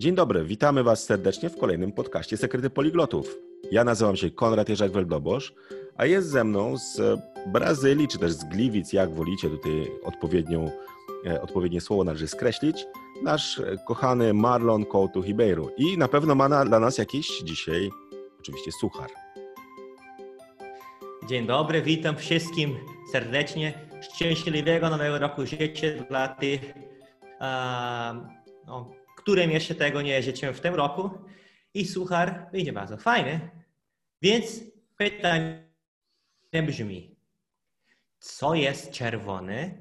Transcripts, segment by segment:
Dzień dobry, witamy Was serdecznie w kolejnym podcaście Sekrety Poliglotów. Ja nazywam się Konrad Jerzak-Weldobosz, a jest ze mną z Brazylii, czy też z Gliwic, jak wolicie tutaj odpowiednią, e, odpowiednie słowo należy skreślić, nasz kochany Marlon Couto Ribeiro. I na pewno ma na, dla nas jakiś dzisiaj oczywiście suchar. Dzień dobry, witam wszystkim serdecznie. Szczęśliwego nowego roku życzę dla tych, no, którym jeszcze tego nie życzyłem w tym roku. I suchar będzie bardzo fajny. Więc pytanie brzmi, co jest czerwone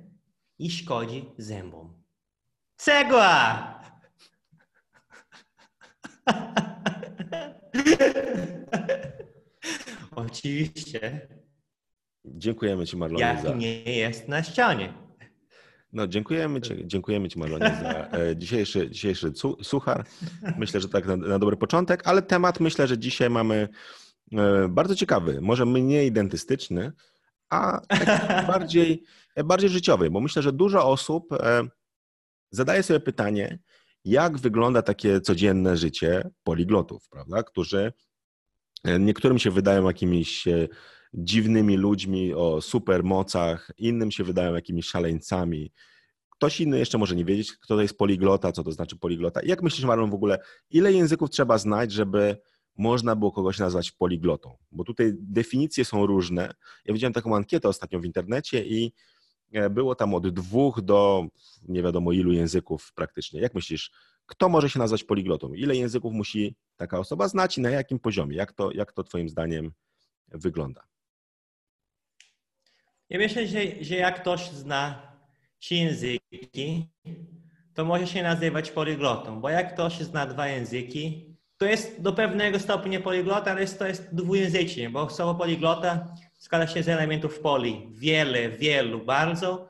i szkodzi zębom? Cegła! Oczywiście. Dziękujemy Ci, Marlonie. Jak za... nie jest na ścianie. No, dziękujemy Ci, dziękujemy ci Marlonie, za e, dzisiejszy, dzisiejszy suchar. Myślę, że tak na, na dobry początek, ale temat myślę, że dzisiaj mamy e, bardzo ciekawy, może mniej dentystyczny, a bardziej, bardziej życiowy, bo myślę, że dużo osób e, zadaje sobie pytanie, jak wygląda takie codzienne życie poliglotów, prawda? Którzy niektórym się wydają jakimiś dziwnymi ludźmi o supermocach, innym się wydają jakimiś szaleńcami. Ktoś inny jeszcze może nie wiedzieć, kto to jest poliglota, co to znaczy poliglota. Jak myślisz, Marlon, w ogóle, ile języków trzeba znać, żeby można było kogoś nazwać poliglotą? Bo tutaj definicje są różne. Ja widziałem taką ankietę ostatnio w internecie i e, było tam od dwóch do nie wiadomo ilu języków praktycznie. Jak myślisz, kto może się nazwać poliglotą? Ile języków musi taka osoba znać i na jakim poziomie? Jak to, jak to Twoim zdaniem wygląda? Ja myślę, że, że jak ktoś zna trzy języki, to może się nazywać poliglotą, bo jak ktoś zna dwa języki, to jest do pewnego stopnia poliglota, ale to jest dwujęzycznie, bo słowo poliglota składa się z elementów poli. Wiele, wielu, bardzo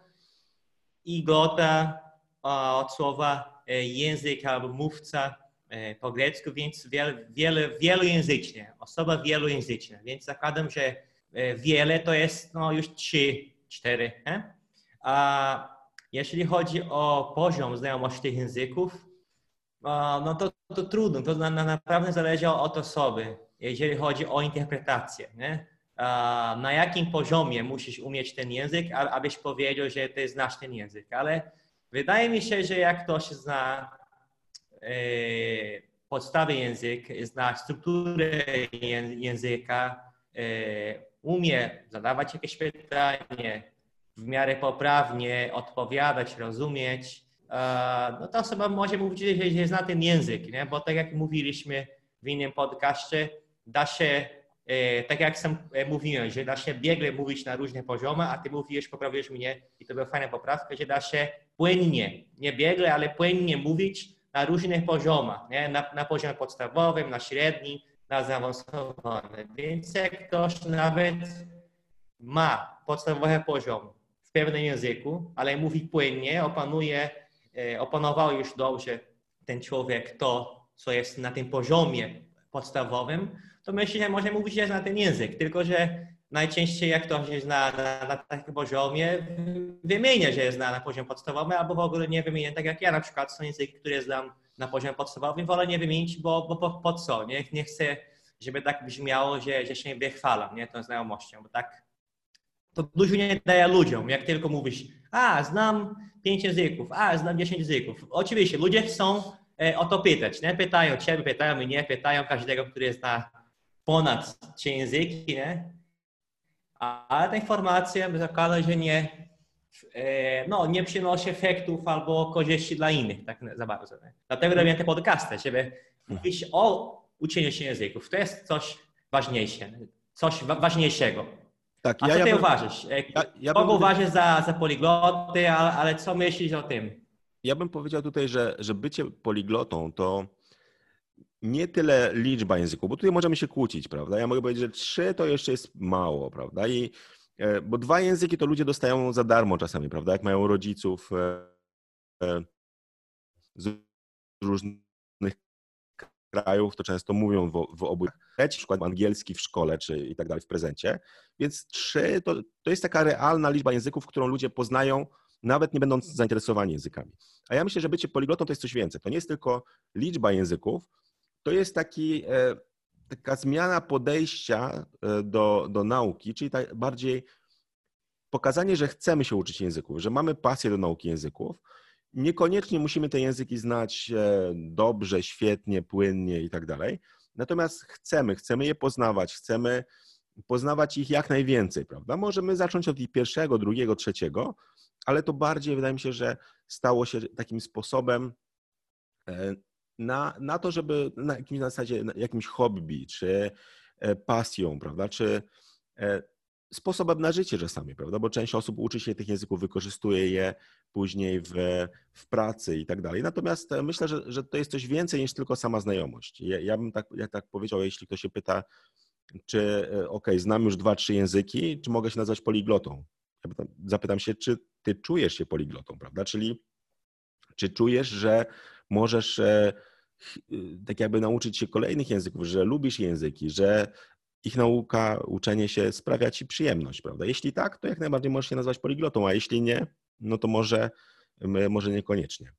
i glota od słowa e, język albo mówca e, po grecku, więc wiele, wiele, wielojęzycznie, osoba wielojęzyczna. Więc zakładam, że wiele to jest no, już trzy, cztery. Nie? A jeśli chodzi o poziom znajomości języków, no to, to trudno, to na, na naprawdę zależy od osoby, jeżeli chodzi o interpretację. Nie? Na jakim poziomie musisz umieć ten język, abyś powiedział, że ty znasz ten język. Ale wydaje mi się, że jak ktoś zna e, podstawy języka, zna strukturę języka, e, umie zadawać jakieś pytanie, w miarę poprawnie odpowiadać, rozumieć, no to osoba może mówić, że, zna ten język, nie? bo tak jak mówiliśmy w innym podcaście, da się, e, tak jak sam e, mówiłem, że da się biegle mówić na różne poziomy, a ty mówisz, poprawiłeś mnie i to była fajna poprawka, że da się płynnie, nie biegle, ale płynnie mówić na różnych poziomach, nie? Na, na poziomie podstawowym, na średnim, na zaawansowane. Więc jak ktoś nawet ma podstawowy poziom w pewnym języku, ale mówi płynnie, opanuje, e, opanował już dobrze ten człowiek to, co jest na tym poziomie podstawowym, to myślę, że może mówić, jest na ten język, tylko że najczęściej jak ktoś jest na, na, na takim poziomie, wymienia, że jest na, na poziomie podstawowym, albo w ogóle nie wymienia, tak jak ja na przykład są języki, które znam na poziomie podstawowym, wolę nie wymienić, bo, bo po, po co? Nie, nie chcę, żeby tak brzmiało, że, że się nie chwalam, nie, tą znajomością, bo tak to dużo nie daje ludziom, jak tylko mówisz, a, znam pięć języków, a, znam dziesięć języków. Oczywiście, ludzie chcą e, o to pytać, nie? Pytają ciebie, pytają mnie, pytają każdego, który zna ponad trzy języki, nie? Ale ta informacja zakłada, że nie, no, nie przynosi efektów albo korzyści dla innych tak za bardzo. Nie? Dlatego robię te podcasty, żeby mówić o uczeniu się języków. To jest coś ważniejsze, coś wa ważniejszego. Tak, A ja, co ty ja bym, uważasz? E, ja, ja Kogo bym... uważasz za, za poligloty, ale, ale co myślisz o tym? Ja bym powiedział tutaj, że, że bycie poliglotą to nie tyle liczba języków, bo tutaj możemy się kłócić, prawda? Ja mogę powiedzieć, że trzy to jeszcze jest mało, prawda? I E, bo dwa języki to ludzie dostają za darmo czasami, prawda? Jak mają rodziców e, e, z różnych krajów, to często mówią w, w obu na przykład angielski w szkole, czy i tak dalej w prezencie. Więc trzy to, to jest taka realna liczba języków, którą ludzie poznają nawet nie będąc zainteresowani językami. A ja myślę, że bycie poliglotą to jest coś więcej. To nie jest tylko liczba języków, to jest taki, e, taka zmiana podejścia e, do, do nauki, czyli tak bardziej pokazanie, że chcemy się uczyć języków, że mamy pasję do nauki języków. Niekoniecznie musimy te języki znać e, dobrze, świetnie, płynnie i tak dalej. Natomiast chcemy, chcemy je poznawać, chcemy poznawać ich jak najwięcej, prawda? Możemy zacząć od pierwszego, drugiego, trzeciego, ale to bardziej wydaje mi się, że stało się takim sposobem e, na, na to, żeby na jakimś zasadzie, na jakimś hobby, czy e, pasją, prawda, czy e, sposobem na życie czasami, prawda, bo część osób uczy się tych języków, wykorzystuje je później w, w pracy i tak dalej. Natomiast myślę, że, że to jest coś więcej niż tylko sama znajomość. Ja, ja bym tak, ja tak powiedział, jeśli ktoś się pyta, czy ok, znam już dwa, trzy języki, czy mogę się nazwać poliglotą? Ja zapytam się, czy ty czujesz się poliglotą, prawda? Czyli czy czujesz, że możesz e, tak jakby nauczyć się kolejnych języków, że lubisz języki, że ich nauka, uczenie się sprawia ci przyjemność, prawda? Jeśli tak, to jak najbardziej możesz się nazwać poliglotą, a jeśli nie, no to może, może niekoniecznie.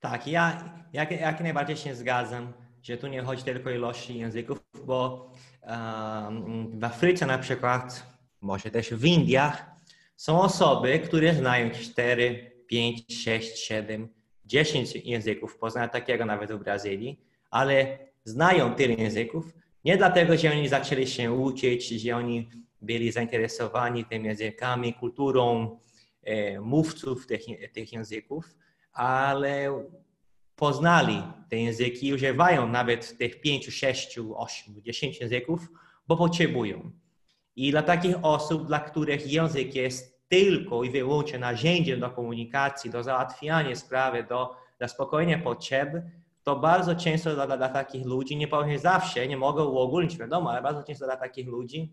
Tak, ja jak, jak najbardziej się zgadzam, że tu nie chodzi tylko o ilości języków, bo um, w Afryce na przykład, może też w Indiach, są osoby, które znają 4, 5, 6, 7, 10 języków, poznają takiego nawet w Brazylii, ale znają tyle języków nie dlatego, że oni zaczęli się uczyć, że oni byli zainteresowani tymi językami, kulturą e, mówców tych, tych języków, ale poznali te języki i używają nawet tych 5, 6, 8, 10 języków, bo potrzebują. I dla takich osób, dla których język jest tylko i wyłącznie narzędziem do komunikacji, do załatwiania sprawy, do zaspokojenia potrzeb, to bardzo często dla, dla takich ludzi, nie powiem zawsze, nie mogę uogólnić, wiadomo, ale bardzo często dla takich ludzi,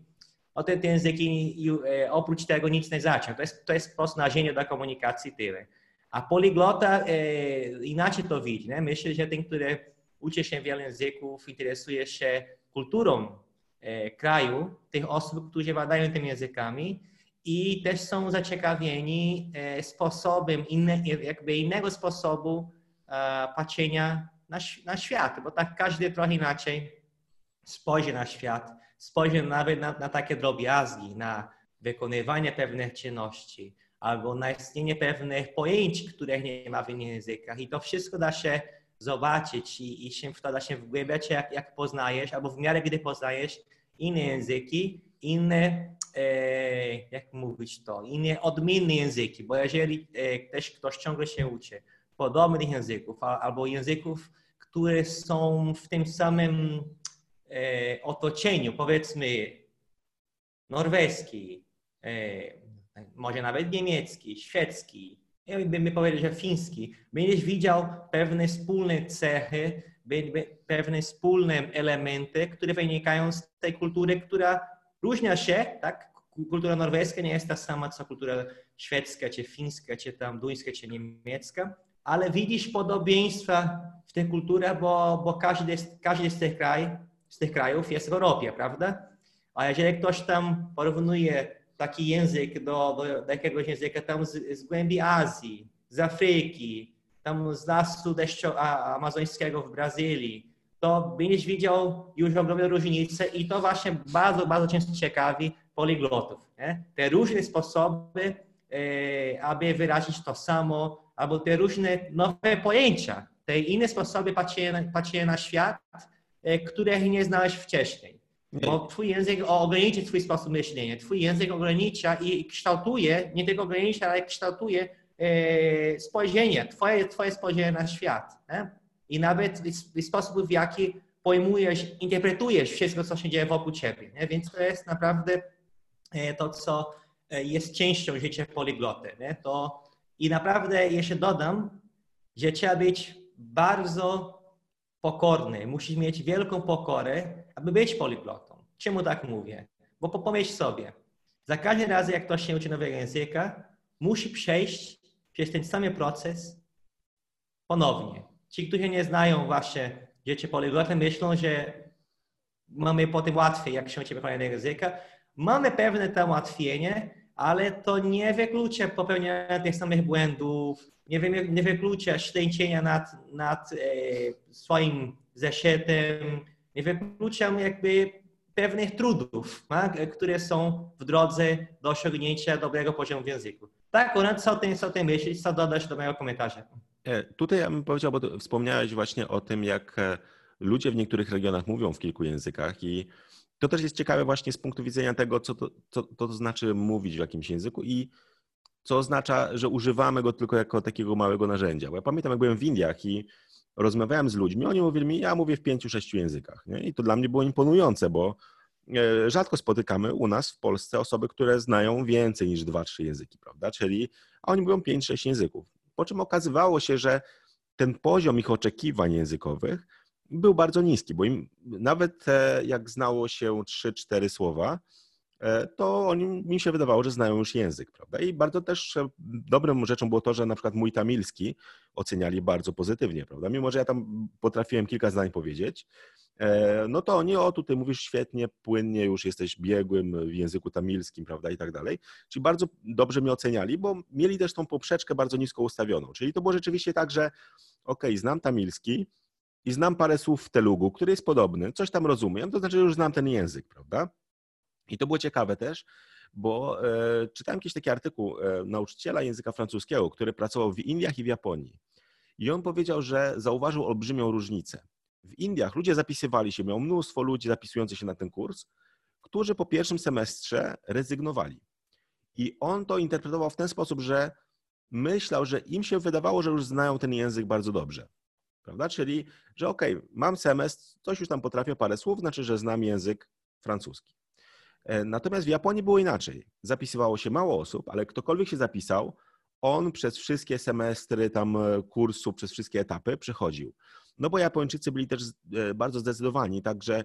o te, te języki e, oprócz tego nic nie znaczą. To jest, to jest po prostu narzędzie do komunikacji tyle. A poliglota e, inaczej to widzi. Nie? Myślę, że ten, który uczy się wiele języków, interesuje się kulturą e, kraju, tych osób, którzy badają tymi językami i też są zaciekawieni e, sposobem, inne, jakby innego sposobu e, patrzenia na, na świat, bo tak każdy trochę inaczej spojrzy na świat, spojrzy nawet na, na takie drobiazgi, na wykonywanie pewnych czynności albo na istnienie pewnych pojęć, których nie ma w innych językach. I to wszystko da się zobaczyć i, i się w to da się wgłębiać, jak, jak poznajesz, albo w miarę, gdy poznajesz inne języki, inne, jak mówić to, inne odmienne języki, bo jeżeli e, też ktoś ciągle się uczy podobnych języków albo języków, które są w tym samym e, otoczeniu, powiedzmy norweski, e, może nawet niemiecki, szwedzki, bym powiedział, że fiński, będziesz widział pewne wspólne cechy, pewne wspólne elementy, które wynikają z tej kultury, która różnia się, tak? Kultura norweska nie jest ta sama, co kultura szwedzka, czy fińska, czy tam duńska, czy niemiecka, ale widzisz podobieństwa w tych kulturach, bo, bo każdy, każdy z, tych kraj, z tych krajów jest w Europie, prawda? A jeżeli ktoś tam porównuje taki język do, do, do jakiegoś języka tam z, z głębi Azji, z Afryki, tam z lasu deszczo amazońskiego w Brazylii, to będziesz widział już ogromne różnice i to właśnie bardzo, bardzo często ciekawi poliglotów. Nie? Te różne sposoby, e, aby wyrazić to samo, albo te różne nowe pojęcia, te inne sposoby patrzenia, patrzenia na świat, e, których nie znałeś wcześniej. Bo twój język ogranicza twój sposób myślenia. Twój język ogranicza i kształtuje, nie tylko ogranicza, ale kształtuje e, spojrzenie, twoje, twoje spojrzenie na świat. Nie? I nawet sposób, w jaki pojmujesz, interpretujesz wszystko, co się dzieje wokół ciebie. Nie? Więc to jest naprawdę e, to, co e, jest częścią życia poligloty. Nie? To, I naprawdę jeszcze dodam, że trzeba być bardzo pokorny. Musisz mieć wielką pokorę, aby być poliglotą. Czemu tak mówię? Bo pomyśl sobie, za każdym razem, jak ktoś się uczy nowego języka, musi przejść przez ten sam proces ponownie. Ci, którzy nie znają właśnie dzieci poligloty, myślą, że mamy potem łatwiej, jak się uczymy kolejnego języka. Mamy pewne tam ułatwienie, ale to nie wyklucza popełniania tych samych błędów, nie, wy, nie wyklucza ślęcienia nad, nad e, swoim zeszytem, nie wyklucza jakby pewnych trudów, tak, które są w drodze do osiągnięcia dobrego poziomu w języku. Tak, Oran, co ty, co ty myślisz, co dodać do mojego komentarza? E, tutaj ja bym powiedział, bo wspomniałeś właśnie o tym, jak e, ludzie w niektórych regionach mówią w kilku językach i to też jest ciekawe właśnie z punktu widzenia tego, co to, co, to znaczy mówić w jakimś języku i co oznacza, że używamy go tylko jako takiego małego narzędzia. Bo ja pamiętam, jak byłem w Indiach i rozmawiałem z ludźmi, oni mówili mi, ja mówię w pięciu, sześciu językach. Nie? I to dla mnie było imponujące, bo e, rzadko spotykamy u nas w Polsce osoby, które znają więcej niż dwa, trzy języki, prawda? Czyli, a oni mówią pięć, sześć języków. Po czym okazywało się, że ten poziom ich oczekiwań językowych był bardzo niski, bo im nawet jak znało się trzy, cztery słowa, e, to oni, mi się wydawało, że znają już język, prawda? I bardzo też e, dobrą rzeczą było to, że na przykład mój tamilski oceniali bardzo pozytywnie, prawda? Mimo, że ja tam potrafiłem kilka zdań powiedzieć, no to oni, o tutaj mówisz świetnie, płynnie, już jesteś biegłym w języku tamilskim, prawda, i tak dalej. Czyli bardzo dobrze mnie oceniali, bo mieli też tą poprzeczkę bardzo nisko ustawioną. Czyli to było rzeczywiście tak, że okay, znam tamilski, i znam parę słów w telugu, który jest podobny, coś tam rozumiem, to znaczy, że już znam ten język, prawda? I to było ciekawe też, bo e, czytałem jakiś taki artykuł e, nauczyciela języka francuskiego, który pracował w Indiach i w Japonii. I on powiedział, że zauważył olbrzymią różnicę. W Indiach ludzie zapisywali się, miał mnóstwo ludzi zapisujących się na ten kurs, którzy po pierwszym semestrze rezygnowali. I on to interpretował w ten sposób, że myślał, że im się wydawało, że już znają ten język bardzo dobrze prawda? Czyli, że okay, mam semestr, coś już tam potrafię, parę słów, znaczy, że znam język francuski. E, natomiast w Japonii było inaczej. Zapisywało się mało osób, ale ktokolwiek się zapisał, on przez wszystkie semestry tam e, kursu, przez wszystkie etapy przechodził. No bo Japończycy byli też e, bardzo zdecydowani, także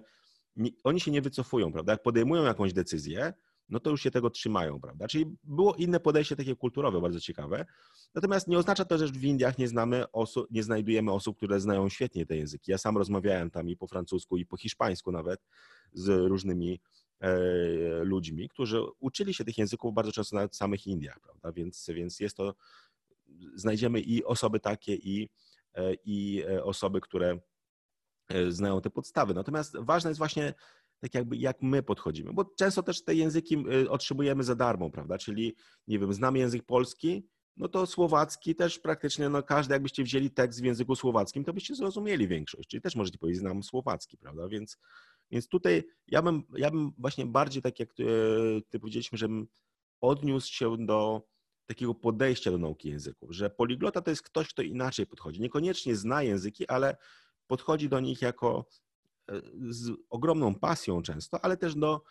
oni się nie wycofują, prawda? Jak podejmują jakąś decyzję, no to już się tego trzymają, prawda? Czyli było inne podejście takie kulturowe, bardzo ciekawe. Natomiast nie oznacza to, że w Indiach nie znamy osób, nie znajdujemy osób, które znają świetnie te języki. Ja sam rozmawiałem tam i po francusku, i po hiszpańsku nawet z różnymi e, ludźmi, którzy uczyli się tych języków bardzo często w samych Indiach, prawda? Więc, więc jest to, znajdziemy i osoby takie, i, i e, osoby, które znają te podstawy. Natomiast ważne jest właśnie tak jakby jak my podchodzimy, bo często też te języki otrzymujemy za darmo, prawda? Czyli, nie wiem, znamy język polski, no to słowacki też praktycznie, no każdy jakbyście wzięli tekst w języku słowackim, to byście zrozumieli większość, czyli też możecie powiedzieć, znam słowacki, prawda? Więc, więc tutaj ja bym, ja bym właśnie bardziej tak jak ty, ty powiedzieliśmy, żebym odniósł się do takiego podejścia do nauki języków, że poliglota to jest ktoś, kto inaczej podchodzi. Niekoniecznie zna języki, ale podchodzi do nich jako z ogromną pasją często, ale też do,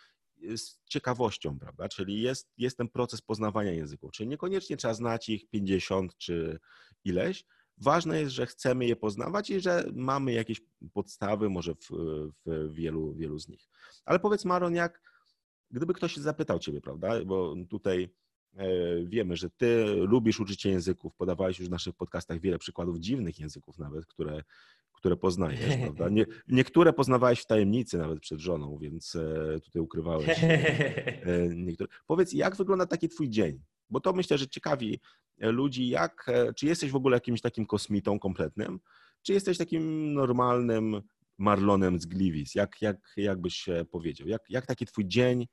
z ciekawością, prawda? Czyli jest, jest ten proces poznawania języków, czyli niekoniecznie trzeba znać ich 50 czy ileś. Ważne jest, że chcemy je poznawać i że mamy jakieś podstawy może w, w wielu, wielu z nich. Ale powiedz Maron, jak gdyby ktoś zapytał ciebie, prawda? Bo tutaj e, wiemy, że ty lubisz uczyć języków, podawałeś już w naszych podcastach wiele przykładów dziwnych języków nawet, które które poznajesz, prawda? Nie, niektóre poznawałeś w tajemnicy nawet przed żoną, więc e, tutaj ukrywałeś e, niektóre. Powiedz, jak wygląda taki twój dzień? Bo to myślę, że ciekawi e, ludzi, jak, czy jesteś w ogóle jakimś takim kosmitą kompletnym, czy jesteś takim normalnym Marlonem z Gliwic? Jak, jak, jak byś powiedział? Jak, jak taki twój dzień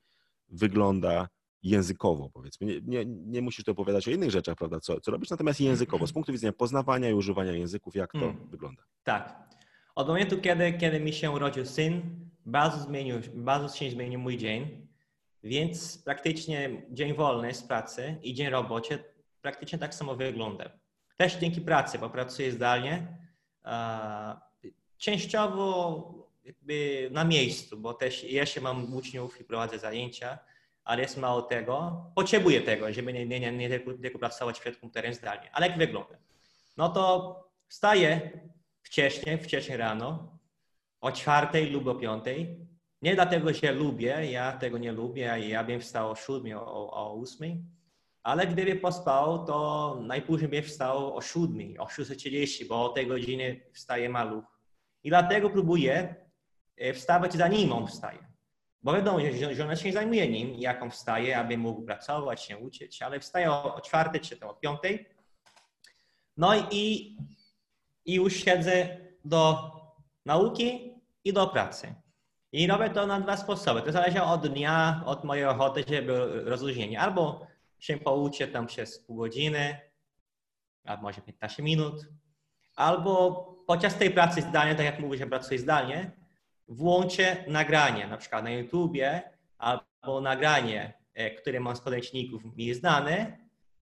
wygląda językowo, powiedzmy. Nie, nie, nie, musisz to opowiadać o innych rzeczach, prawda, co, co robisz, natomiast językowo, z punktu widzenia poznawania i używania języków, jak to hmm. wygląda? Tak. Od momentu, kiedy, kiedy mi się urodził syn, bardzo, zmienił, bardzo się zmienił mój dzień, więc praktycznie dzień wolny z pracy i dzień robocie praktycznie tak samo wygląda. Też dzięki pracy, bo pracuję zdalnie, częściowo jakby na miejscu, bo też jeszcze mam uczniów i prowadzę zajęcia, ale jest mało tego. Potrzebuję tego, żeby nie, nie, nie, tylko, tylko pracować przed komputerem zdalnie. Ale jak wygląda? No to wstaję wcześniej, wcześniej rano, o czwartej lub o piątej. Nie dlatego, że lubię, ja tego nie lubię, ja bym wstał o siódmej, o, o ósmej, ale gdyby pospał, to najpóźniej bym wstał o siódmej, o 6.30, bo o tej godziny wstaje maluch. I dlatego próbuję e, wstawać zanim on wstaje Bo wiadomo, że żona się zajmuje nim, jak on wstaje, aby mógł pracować, się uczyć, ale wstaje o, czwartej czy o piątej. No i, i już siedzę do nauki i do pracy. I robię to na dwa sposoby. To zależy od dnia, od mojej ochoty, żeby rozluźnienie. Albo się pouczę tam przez pół godziny, albo może 15 minut, albo podczas tej pracy zdalnie, tak jak mówię, że pracuję zdalnie, włączę nagranie, na przykład na YouTubie, albo nagranie, e, które mam z podręczników mi znane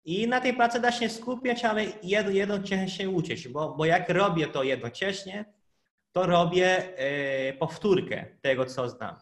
i na tej pracy da się skupiać, ale jednocześnie się uczyć, bo, bo jak robię to jednocześnie, to robię e, powtórkę tego, co znam.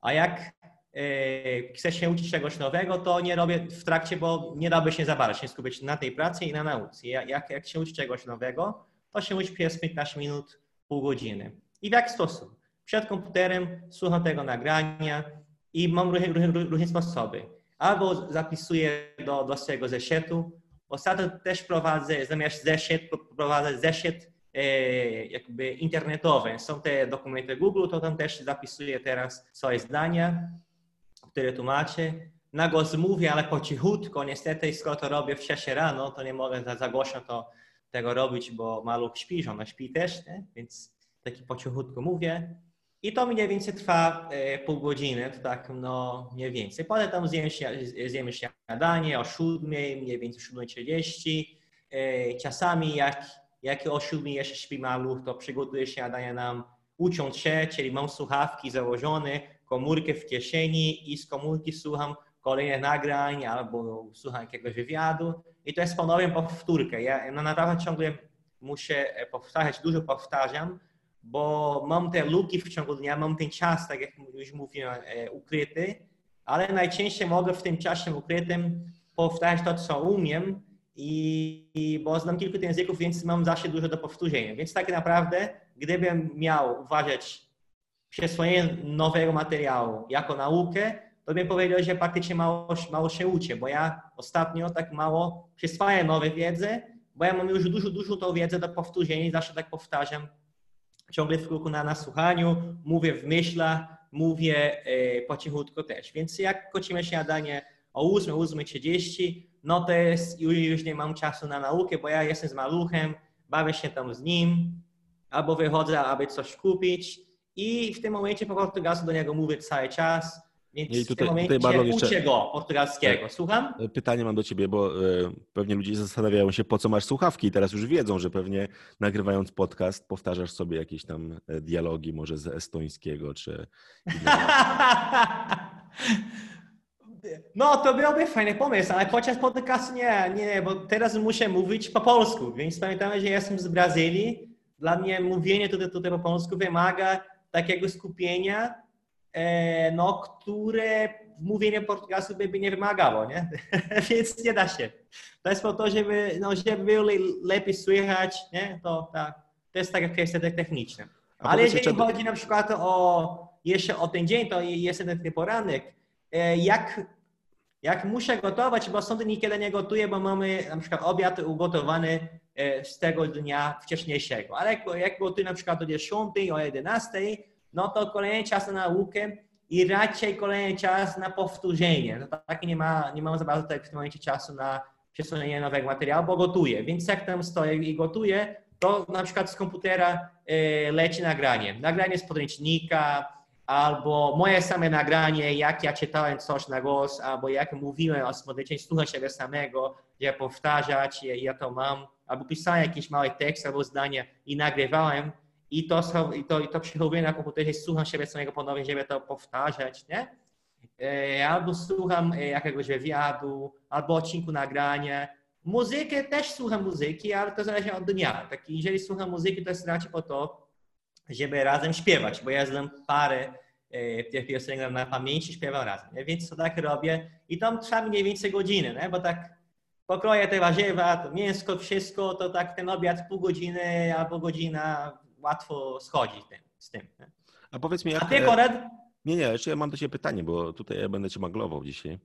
A jak e, chcę się uczyć czegoś nowego, to nie robię w trakcie, bo nie dałoby się za bardzo się skupić na tej pracy i na nauce. Jak, jak się uczy czegoś nowego, to się uczy przez 15 minut, pół godziny. I w jaki sposób? Przed komputerem słucham tego nagrania i mam różne, różne, różne sposoby. Albo zapisuję do, do swojego zeszytu. Ostatnio też prowadzę, zamiast zeszyt, prowadzę zeszyt E, jakby internetowe. Są te dokumenty Google, to tam też zapisuję teraz swoje zdania, które tłumaczę. Na głos mówię, ale po cichutko. Niestety, skoro to robię w 6 rano, to nie mogę za, za głośno to, tego robić, bo maluch śpi, żona śpi też, nie? więc taki po cichutku mówię. I to mniej więcej trwa e, pół godziny, to tak no mniej więcej. Potem tam zjemy, zjemy śniadanie o 7, mniej więcej 7.30. E, czasami jak jak o siódmej jeszcze śpi maluch, to przygotuje śniadanie nam ucząc się, czyli mam słuchawki założone, komórkę w kieszeni i z komórki słucham kolejnych nagrań albo słucham jakiegoś wywiadu i to jest ponownie powtórkę. Ja no naprawdę ciągle muszę e, powtarzać, dużo powtarzam, bo mam te luki w ciągu dnia, mam ten czas, tak jak już mówiłem, e, ukryty, ale najczęściej mogę w tym czasie ukrytym powtarzać to, co umiem, i, i, bo znam kilku języków, więc mam zawsze dużo do powtórzenia. Więc tak naprawdę, gdybym miał uważać przesłanie nowego materiału jako naukę, to bym powiedział, że praktycznie mało, mało się uczę, bo ja ostatnio tak mało przyswajam nowe wiedzę, bo ja mam już dużo, dużo tą wiedzę do powtórzenia i zawsze tak powtarzam ciągle w kółku na, na słuchaniu, mówię w myślach, mówię e, po cichutko też. Więc jak kocimy śniadanie o 8, 8.30, no to jest, już nie mam czasu na naukę, bo ja jestem z maluchem, bawię się tam z nim, albo wychodzę, aby coś kupić i w tym momencie po portugalsku do niego mówię cały czas, więc I tutaj, w tym tutaj uczę jeszcze... go portugalskiego. Tak. Słucham? Pytanie mam do ciebie, bo e, pewnie ludzie zastanawiają się, po co masz słuchawki i teraz już wiedzą, że pewnie nagrywając podcast powtarzasz sobie jakieś tam e, dialogi, może z estońskiego, czy... No, to byłby fajny pomysł, ale podczas podcastu nie, nie, bo teraz muszę mówić po polsku, więc pamiętamy, że jestem z Brazylii. Dla mnie mówienie tutaj, tutaj po polsku wymaga takiego skupienia, e, no, które w mówieniu portugalsku by nie wymagało, nie? więc nie da się. To jest po to, żeby, no, żeby lepiej słychać, nie? To, tak, to jest taka kwestia techniczna. Ale jeżeli chodzi na przykład o jeszcze o ten dzień, to jest ten poranek, e, jak jak muszę gotować, bo sądy niekiedy nie gotuję, bo mamy na przykład obiad ugotowany e, z tego dnia wcześniejszego. Ale jak, jak gotuję na przykład o 10, o 11, no to kolejny czas na naukę i raczej kolejny czas na powtórzenie. No tak nie ma, nie mam za bardzo tak w tym momencie czasu na przesunięcie nowego materiału, bo gotuję. Więc jak tam stoję i gotuję, to na przykład z komputera e, leci nagranie. Nagranie z podręcznika, albo moje same nagranie, jak ja czytałem coś na głos, albo jak mówiłem o spontanicznie, słuchać siebie samego, gdzie powtarzać, ja, ja to mam, albo pisałem jakiś mały tekst albo zdanie i nagrywałem i to, i to, i to przechowuję na komputerze, słucham siebie samego ponownie, żeby to powtarzać, nie? E, albo słucham e, jakiegoś wywiadu, albo odcinku nagrania. Muzykę też słucham muzyki, ale to zależy od dnia. Tak, jeżeli słucham muzyki, to jest raczej po to, żeby razem śpiewać, bo ja znam parę e, tych piosenek na pamięci, śpiewam razem. Nie? Więc to tak robię i tam trwa mniej więcej godziny, nie? bo tak pokroję te warzywa, to mięsko, wszystko, to tak ten obiad pół godziny albo godzina łatwo schodzi tym, z tym. Nie? A powiedz mi, jak... A ty, Konrad, Nie, nie, jeszcze ja mam do Ciebie pytanie, bo tutaj ja będę Cię maglował dzisiaj.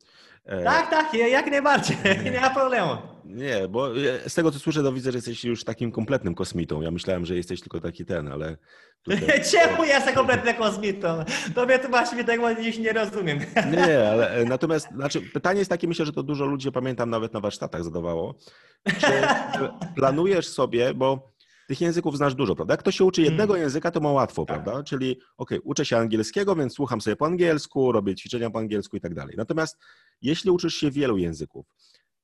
E, tak, tak, jak najbardziej, nie ma problemu. Nie, bo z tego co słyszę, to widzę, że jesteś już takim kompletnym kosmitą. Ja myślałem, że jesteś tylko taki ten, ale... Tutaj... Czemu ja jestem kompletnym kosmitą? Tobie tłumaczy mi tego dziś nie rozumiem. Nie, ale e, natomiast znaczy, pytanie jest takie, myślę, że to dużo ludzi, pamiętam, nawet na warsztatach zadawało. Czy planujesz sobie, bo tych języków znasz dużo, prawda? Jak ktoś się uczy jednego hmm. języka, to ma łatwo, tak. prawda? Czyli ok, uczę się angielskiego, więc słucham sobie po angielsku, robię ćwiczenia po angielsku i tak dalej. Natomiast jeśli uczysz się wielu języków,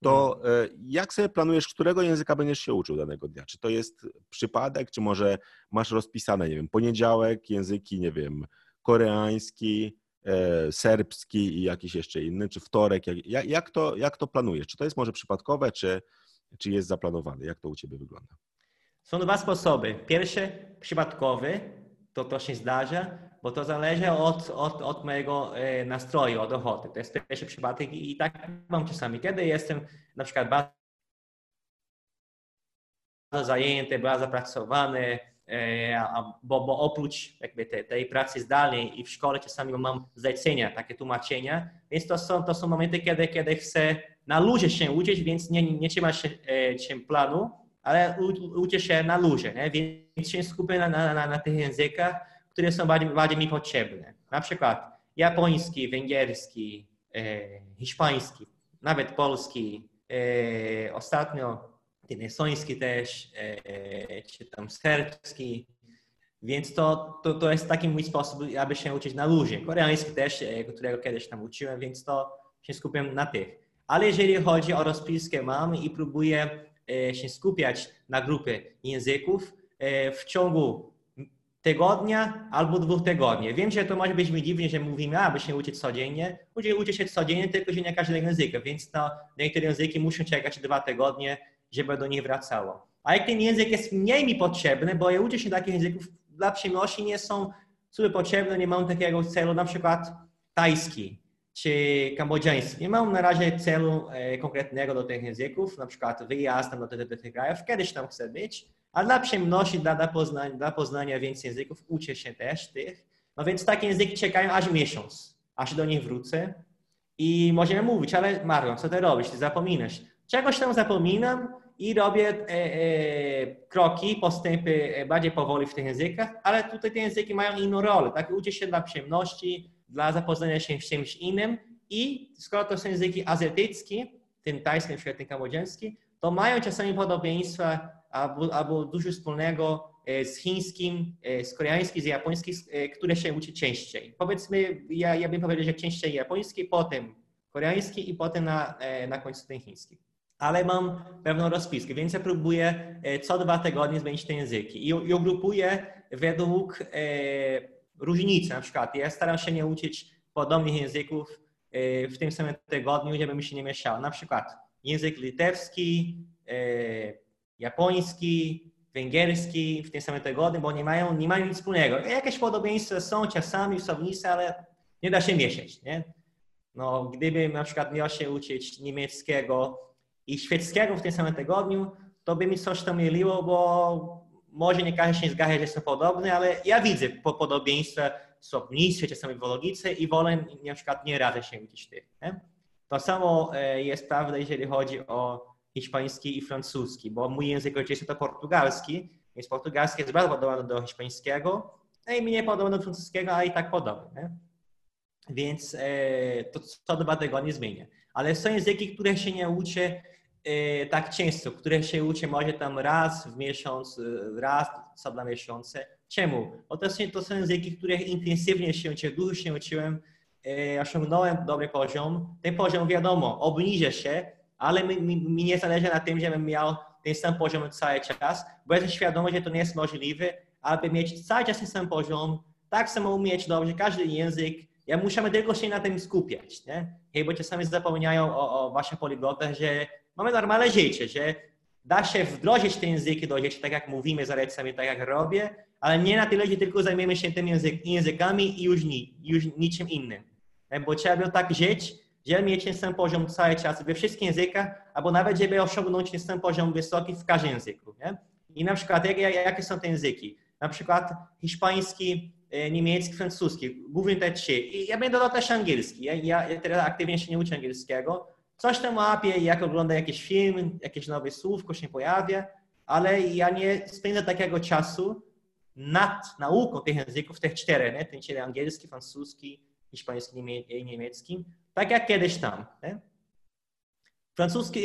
to hmm. e, jak sobie planujesz, którego języka będziesz się uczył danego dnia? Czy to jest przypadek, czy może masz rozpisane, nie wiem, poniedziałek, języki, nie wiem, koreański, e, serbski i jakiś jeszcze inny, czy wtorek? Jak, jak, to, jak to planujesz? Czy to jest może przypadkowe, czy, czy jest zaplanowane? Jak to u Ciebie wygląda? Są dwa sposoby. Pierwszy, przypadkowy, to to się zdarza, bo to zależy od, od, od mojego e, nastroju, od ochoty. To jest pierwszy przypadek i tak mam czasami. Kiedy jestem na przykład bardzo zajęty, bardzo zapracowany, e, bo, bo oprócz jakby tej, tej pracy zdalnej i w szkole czasami mam zlecenia, takie tłumaczenia, więc to są, to są momenty, kiedy, kiedy chcę na luzie się uczyć, więc nie, nie trzyma się, e, się planu, ale uczę się na luzie, nie? więc się skupię na, na, na, tych językach, które są bardziej, bardziej mi potrzebne. Na przykład japoński, węgierski, e, hiszpański, nawet polski, e, ostatnio ten estoński też, e, czy tam serbski, więc to, to, to jest taki mój sposób, aby się uczyć na luzie. Koreański też, e, którego kiedyś tam uczyłem, więc to się skupiam na tych. Ale jeżeli chodzi o rozpiskę mam i próbuję się skupiać na grupie języków e, w ciągu tygodnia albo dwóch tygodni. Wiem, że to może być mi dziwnie, że mówimy, aby się uczyć codziennie. Ludzie uczą się codziennie, tylko że nie każdego języka, więc to niektóre języki muszą czekać dwa tygodnie, żeby do nich wracało. A jak ten język jest mniej mi potrzebny, bo ja uczę się takich języków dla przyjemności, nie są super potrzebne, nie mam takiego celu, na przykład tajski czy kambodżański. Nie mam na razie celu e, konkretnego do tych języków, na przykład wyjazd do, do, do tych krajów, kiedyś tam chcę być, a dla przyjemności, dla, dla, poznania, dla poznania więcej języków uczę się też tych. No więc takie języki czekają aż miesiąc, aż do nich wrócę i możemy mówić, ale Marion, co ty robisz? Ty zapominasz. Czegoś tam zapominam i robię e, e, kroki, postępy e, bardziej powoli w tych językach, ale tutaj te języki mają inną rolę. Tak, uczę się dla przyjemności, dla zapoznania się z czymś innym i skoro to są języki azjatyckie, ten tajski, na przykład ten kambodżański, to mają czasami podobieństwa albo, albo dużo wspólnego e, z chińskim, e, z koreańskim, z japońskim, e, które się uczy częściej. Powiedzmy, ja, ja bym powiedział, że częściej japoński, potem koreański i potem na, na końcu ten chiński. Ale mam pewną rozpiskę, więc ja próbuję co dwa tygodnie zmienić te języki i, i ugrupuję według różnice. Na przykład ja staram się nie uczyć podobnych języków e, w tym samym tygodniu, żeby mi się nie mieszało. Na przykład język litewski, e, japoński, węgierski w tym samym tygodniu, bo nie mają, nie mają nic wspólnego. Jakieś podobieństwa są czasami w słownicy, ale nie da się mieszać. Nie? No, gdybym na przykład miał się uczyć niemieckiego i szwedzkiego w tym samym tygodniu, to by mi coś tam myliło, bo może nie każdy się zgadza, że są podobne, ale ja widzę podobieństwa słownictwie, czasami w logice i wolę na przykład nie radzę się uczyć tych. Nie? To samo e, jest prawda, jeżeli chodzi o hiszpański i francuski, bo mój język ojczysty to portugalski, więc portugalski jest bardzo podobny do hiszpańskiego, no i mniej podobny do francuskiego, a i tak podobny. Nie? Więc e, to co dwa tygodnie zmienia. Ale są języki, które się nie uczy tak często, które się uczy może tam raz w miesiąc, e, raz co dwa miesiące. Czemu? Bo to są, to są języki, które intensywnie się uczyłem, dużo się uczyłem, e, osiągnąłem dobry poziom. Ten poziom, wiadomo, obniża się, ale mi, mi, mi nie zależy na tym, żebym miał ten sam poziom cały czas, bo jestem świadomy, że to nie jest możliwe, aby mieć cały czas ten sam poziom, tak samo umieć dobrze każdy język, ja musimy tylko się na tym skupiać, nie? Bo czasami zapominają o, o waszych poliglotach, że mamy normalne życie, że da się wdrożyć te języki do życia, tak jak mówimy z Alecami, tak jak robię, ale nie na tyle, że tylko zajmiemy się tymi język, językami i już, ni, już niczym innym. E, bo trzeba by tak żyć, żeby mieć ten sam poziom cały czas we wszystkich językach, albo nawet, żeby osiągnąć ten sam poziom wysoki w każdym języku. Nie? I na przykład, jak, jakie są te języki? Na przykład hiszpański e, niemiecki, francuski, głównie te trzy. I ja będę dodał też angielski. Ja, ja teraz aktywnie się nie uczę angielskiego. Coś tam łapię, jak oglądam jakiś film, jakieś nowe słówko się pojawia, ale ja nie spędzę takiego czasu nad nauką tych języków, tych czterech, nie? ten czyli angielski, francuski, hiszpański i niemiecki, tak jak kiedyś tam. Nie? Francuski,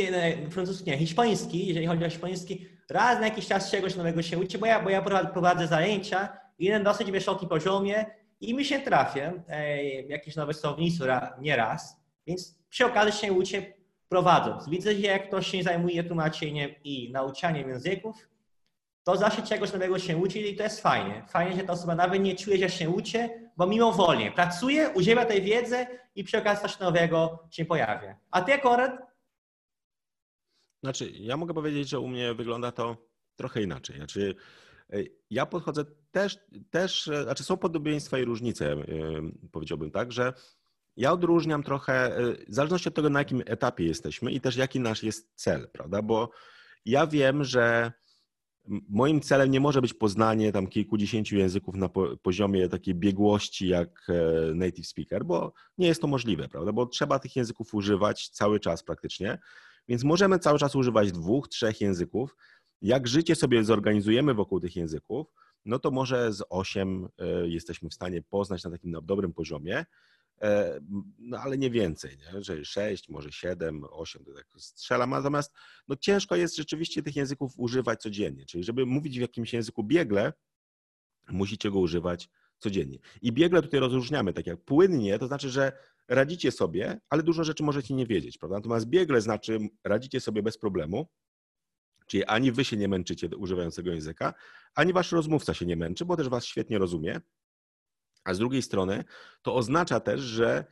francuski, nie, hiszpański, jeżeli chodzi o hiszpański, raz na jakiś czas czegoś nowego się uczy, bo ja, bo ja prowadzę zajęcia i na dosyć wysokim poziomie i mi się trafia e, jakieś nowe słownictwo nie raz, więc przy okazji się uczę prowadząc. Widzę, że jak ktoś się zajmuje tłumaczeniem i nauczaniem języków, to zawsze czegoś nowego się uczy i to jest fajnie. Fajnie, że ta osoba nawet nie czuje, że się uczy, bo mimo wolnie pracuje, używa tej wiedzy i przy okazji coś nowego się pojawia. A ty, Konrad? Znaczy, ja mogę powiedzieć, że u mnie wygląda to trochę inaczej. Znaczy, e, ja podchodzę też, też e, znaczy są podobieństwa i różnice, e, powiedziałbym tak, że ja odróżniam trochę, w zależności od tego, na jakim etapie jesteśmy i też jaki nasz jest cel, prawda? Bo ja wiem, że moim celem nie może być poznanie tam kilkudziesięciu języków na poziomie takiej biegłości jak native speaker, bo nie jest to możliwe, prawda? Bo trzeba tych języków używać cały czas praktycznie. Więc możemy cały czas używać dwóch, trzech języków. Jak życie sobie zorganizujemy wokół tych języków, no to może z osiem e, jesteśmy w stanie poznać na takim dobrym poziomie, e, no ale nie więcej, nie? że sześć, może siedem, osiem, to tak strzelam. Natomiast no ciężko jest rzeczywiście tych języków używać codziennie. Czyli żeby mówić w jakimś języku biegle, musicie go używać codziennie. I biegle tutaj rozróżniamy, tak jak płynnie, to znaczy, że radzicie sobie, ale dużo rzeczy możecie nie wiedzieć, prawda? Natomiast biegle znaczy radzicie sobie bez problemu, czyli ani wy się nie męczycie używając tego języka, ani wasz rozmówca się nie męczy, bo też was świetnie rozumie. A z drugiej strony to oznacza też, że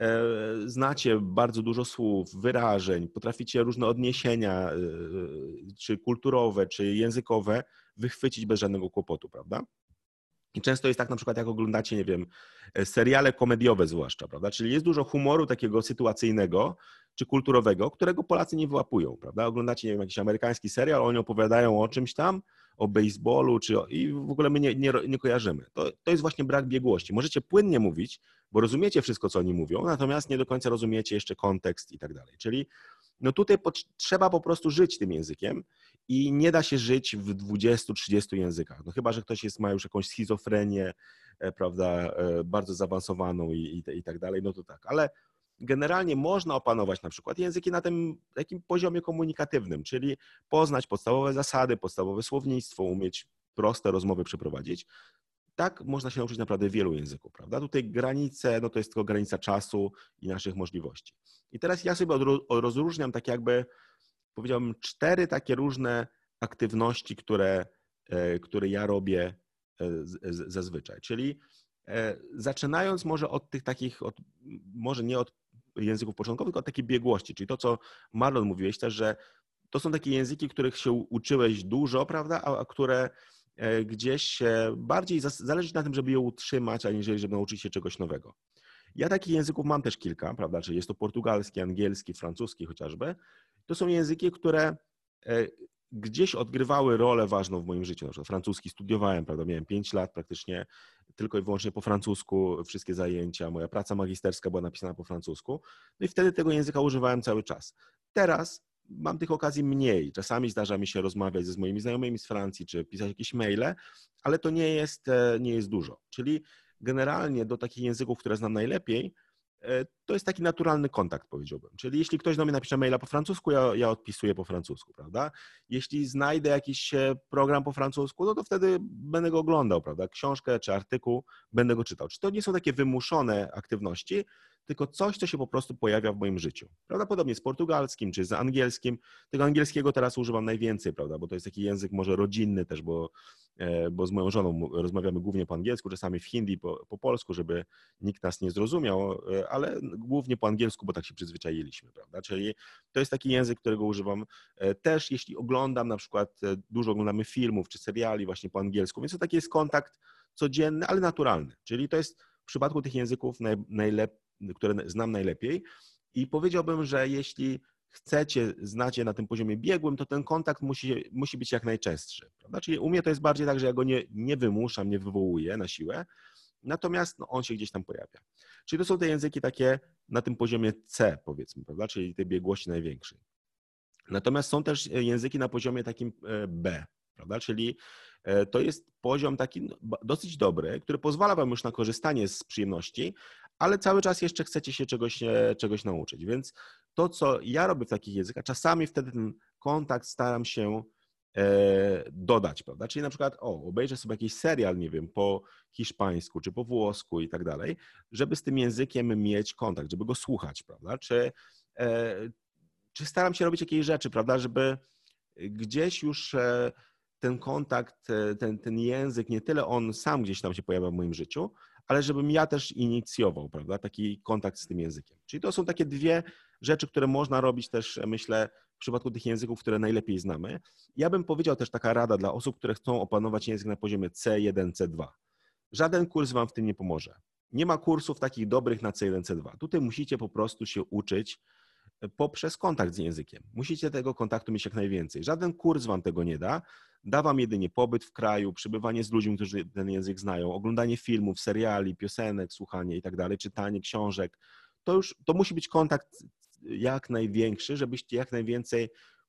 e, znacie bardzo dużo słów, wyrażeń, potraficie różne odniesienia, e, czy kulturowe, czy językowe, wychwycić bez żadnego kłopotu, prawda? I często jest tak na przykład, jak oglądacie, nie wiem, e, seriale komediowe zwłaszcza, prawda? Czyli jest dużo humoru takiego sytuacyjnego czy kulturowego, którego Polacy nie wyłapują, prawda? Oglądacie, nie wiem, jakiś amerykański serial, oni opowiadają o czymś tam, o baseballu, czy o, i w ogóle my nie, nie, nie kojarzymy. To, to jest właśnie brak biegłości. Możecie płynnie mówić, bo rozumiecie wszystko, co oni mówią, natomiast nie do końca rozumiecie jeszcze kontekst i tak dalej. Czyli no tutaj po, trzeba po prostu żyć tym językiem i nie da się żyć w 20-30 językach. No chyba, że ktoś jest, ma już jakąś schizofrenię, e, prawda, e, bardzo zaawansowaną i, i, i tak dalej, no to tak. Ale generalnie można opanować na przykład języki na tym takim poziomie komunikatywnym, czyli poznać podstawowe zasady, podstawowe słownictwo, umieć proste rozmowy przeprowadzić. Tak można się nauczyć naprawdę wielu języków, prawda? Tutaj granice, no to jest tylko granica czasu i naszych możliwości. I teraz ja sobie rozróżniam tak jakby powiedziałbym, cztery takie różne aktywności, które, e, które ja robię e, zazwyczaj. Czyli e, zaczynając może od tych takich, od, może nie od języków początkowych, od takiej biegłości, czyli to, co Marlon mówiłeś też, że to są takie języki, których się uczyłeś dużo, prawda, a, a które gdzieś bardziej zależy na tym, żeby je utrzymać, aniżeli żeby nauczyć się czegoś nowego. Ja takich języków mam też kilka, prawda, czyli jest to portugalski, angielski, francuski chociażby, to są języki, które e, gdzieś odgrywały rolę ważną w moim życiu. Na przykład francuski studiowałem, prawda? Miałem 5 lat praktycznie tylko i wyłącznie po francusku, wszystkie zajęcia. Moja praca magisterska była napisana po francusku. No i wtedy tego języka używałem cały czas. Teraz mam tych okazji mniej. Czasami zdarza mi się rozmawiać ze moimi znajomymi z Francji, czy pisać jakieś maile, ale to nie jest, e, nie jest dużo. Czyli generalnie do takich języków, które znam najlepiej, to jest taki naturalny kontakt, powiedziałbym. Czyli jeśli ktoś do mnie napisze maila po francusku, ja, ja odpisuję po francusku, prawda? Jeśli znajdę jakiś e, program po francusku, no to wtedy będę go oglądał, prawda? Książkę czy artykuł, będę go czytał. Czy to nie są takie wymuszone aktywności, tylko coś, co się po prostu pojawia w moim życiu. Prawdopodobnie z portugalskim czy z angielskim. Tego angielskiego teraz używam najwięcej, prawda, bo to jest taki język może rodzinny też, bo, e, bo z moją żoną rozmawiamy głównie po angielsku, czasami w hindi, po, po polsku, żeby nikt nas nie zrozumiał, e, ale głównie po angielsku, bo tak się przyzwyczailiśmy, prawda, czyli to jest taki język, którego używam e, też, jeśli oglądam na przykład, dużo oglądamy filmów czy seriali właśnie po angielsku, więc to taki jest kontakt codzienny, ale naturalny, czyli to jest w przypadku tych języków naj, które znam najlepiej. I powiedziałbym, że jeśli chcecie znać je na tym poziomie biegłym, to ten kontakt musi, musi być jak najczęstszy. Prawda? Czyli u mnie to jest bardziej tak, że ja go nie, nie wymuszam, nie wywołuję na siłę, natomiast no, on się gdzieś tam pojawia. Czyli to są te języki takie na tym poziomie C, powiedzmy, prawda? czyli tej biegłości największej. Natomiast są też języki na poziomie takim e, B, prawda? czyli e, to jest poziom taki no, dosyć dobry, który pozwala Wam już na korzystanie z przyjemności, ale cały czas jeszcze chcecie się czegoś, e, czegoś nauczyć. Więc to, co ja robię w takich językach, czasami wtedy ten kontakt staram się e, dodać, prawda? Czyli na przykład, o, obejrzę sobie jakiś serial, nie wiem, po hiszpańsku czy po włosku i tak dalej, żeby z tym językiem mieć kontakt, żeby go słuchać, prawda? Czy, e, czy staram się robić jakieś rzeczy, prawda, żeby gdzieś już ten kontakt, ten, ten język, nie tyle on sam gdzieś tam się pojawia w moim życiu, ale żebym ja też inicjował, prawda, taki kontakt z tym językiem. Czyli to są takie dwie rzeczy, które można robić też, myślę, w przypadku tych języków, które najlepiej znamy. Ja bym powiedział też taka rada dla osób, które chcą opanować język na poziomie C1, C2. Żaden kurs wam w tym nie pomoże. Nie ma kursów takich dobrych na C1, C2. Tutaj musicie po prostu się uczyć poprzez kontakt z językiem. Musicie tego kontaktu mieć jak najwięcej. Żaden kurs wam tego nie da. Da wam jedynie pobyt w kraju, przebywanie z ludźmi, którzy ten język znają, oglądanie filmów, seriali, piosenek, słuchanie i tak dalej, czytanie książek. To już to musi być kontakt jak największy, żebyście jak najwięcej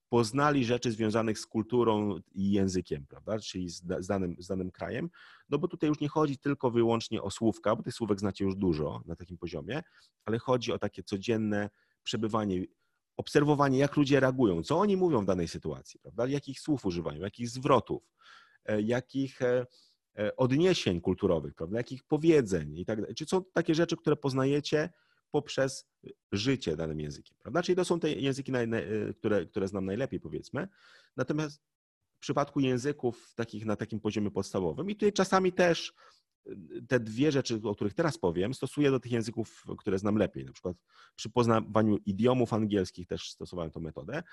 poznali rzeczy związanych z kulturą i językiem, prawda? Czyli z, z, danym, z danym krajem. No bo tutaj już nie chodzi tylko wyłącznie o słówka, bo tych słówek znacie już dużo na takim poziomie, ale chodzi o takie codzienne przebywanie, obserwowanie, jak ludzie reagują, co oni mówią w danej sytuacji, prawda? jakich słów używają, jakich zwrotów, e, jakich e, e, odniesień kulturowych, prawda? jakich powiedzeń i tak dalej. Czy są takie rzeczy, które poznajecie poprzez życie danym językiem, prawda? Czyli to są te języki, które, które znam najlepiej, powiedzmy. Natomiast w przypadku języków takich na takim poziomie podstawowym i tutaj czasami też te dwie rzeczy, o których teraz powiem, stosuję do tych języków, które znam lepiej. Na przykład przy poznawaniu idiomów angielskich też stosowałem tę metodę.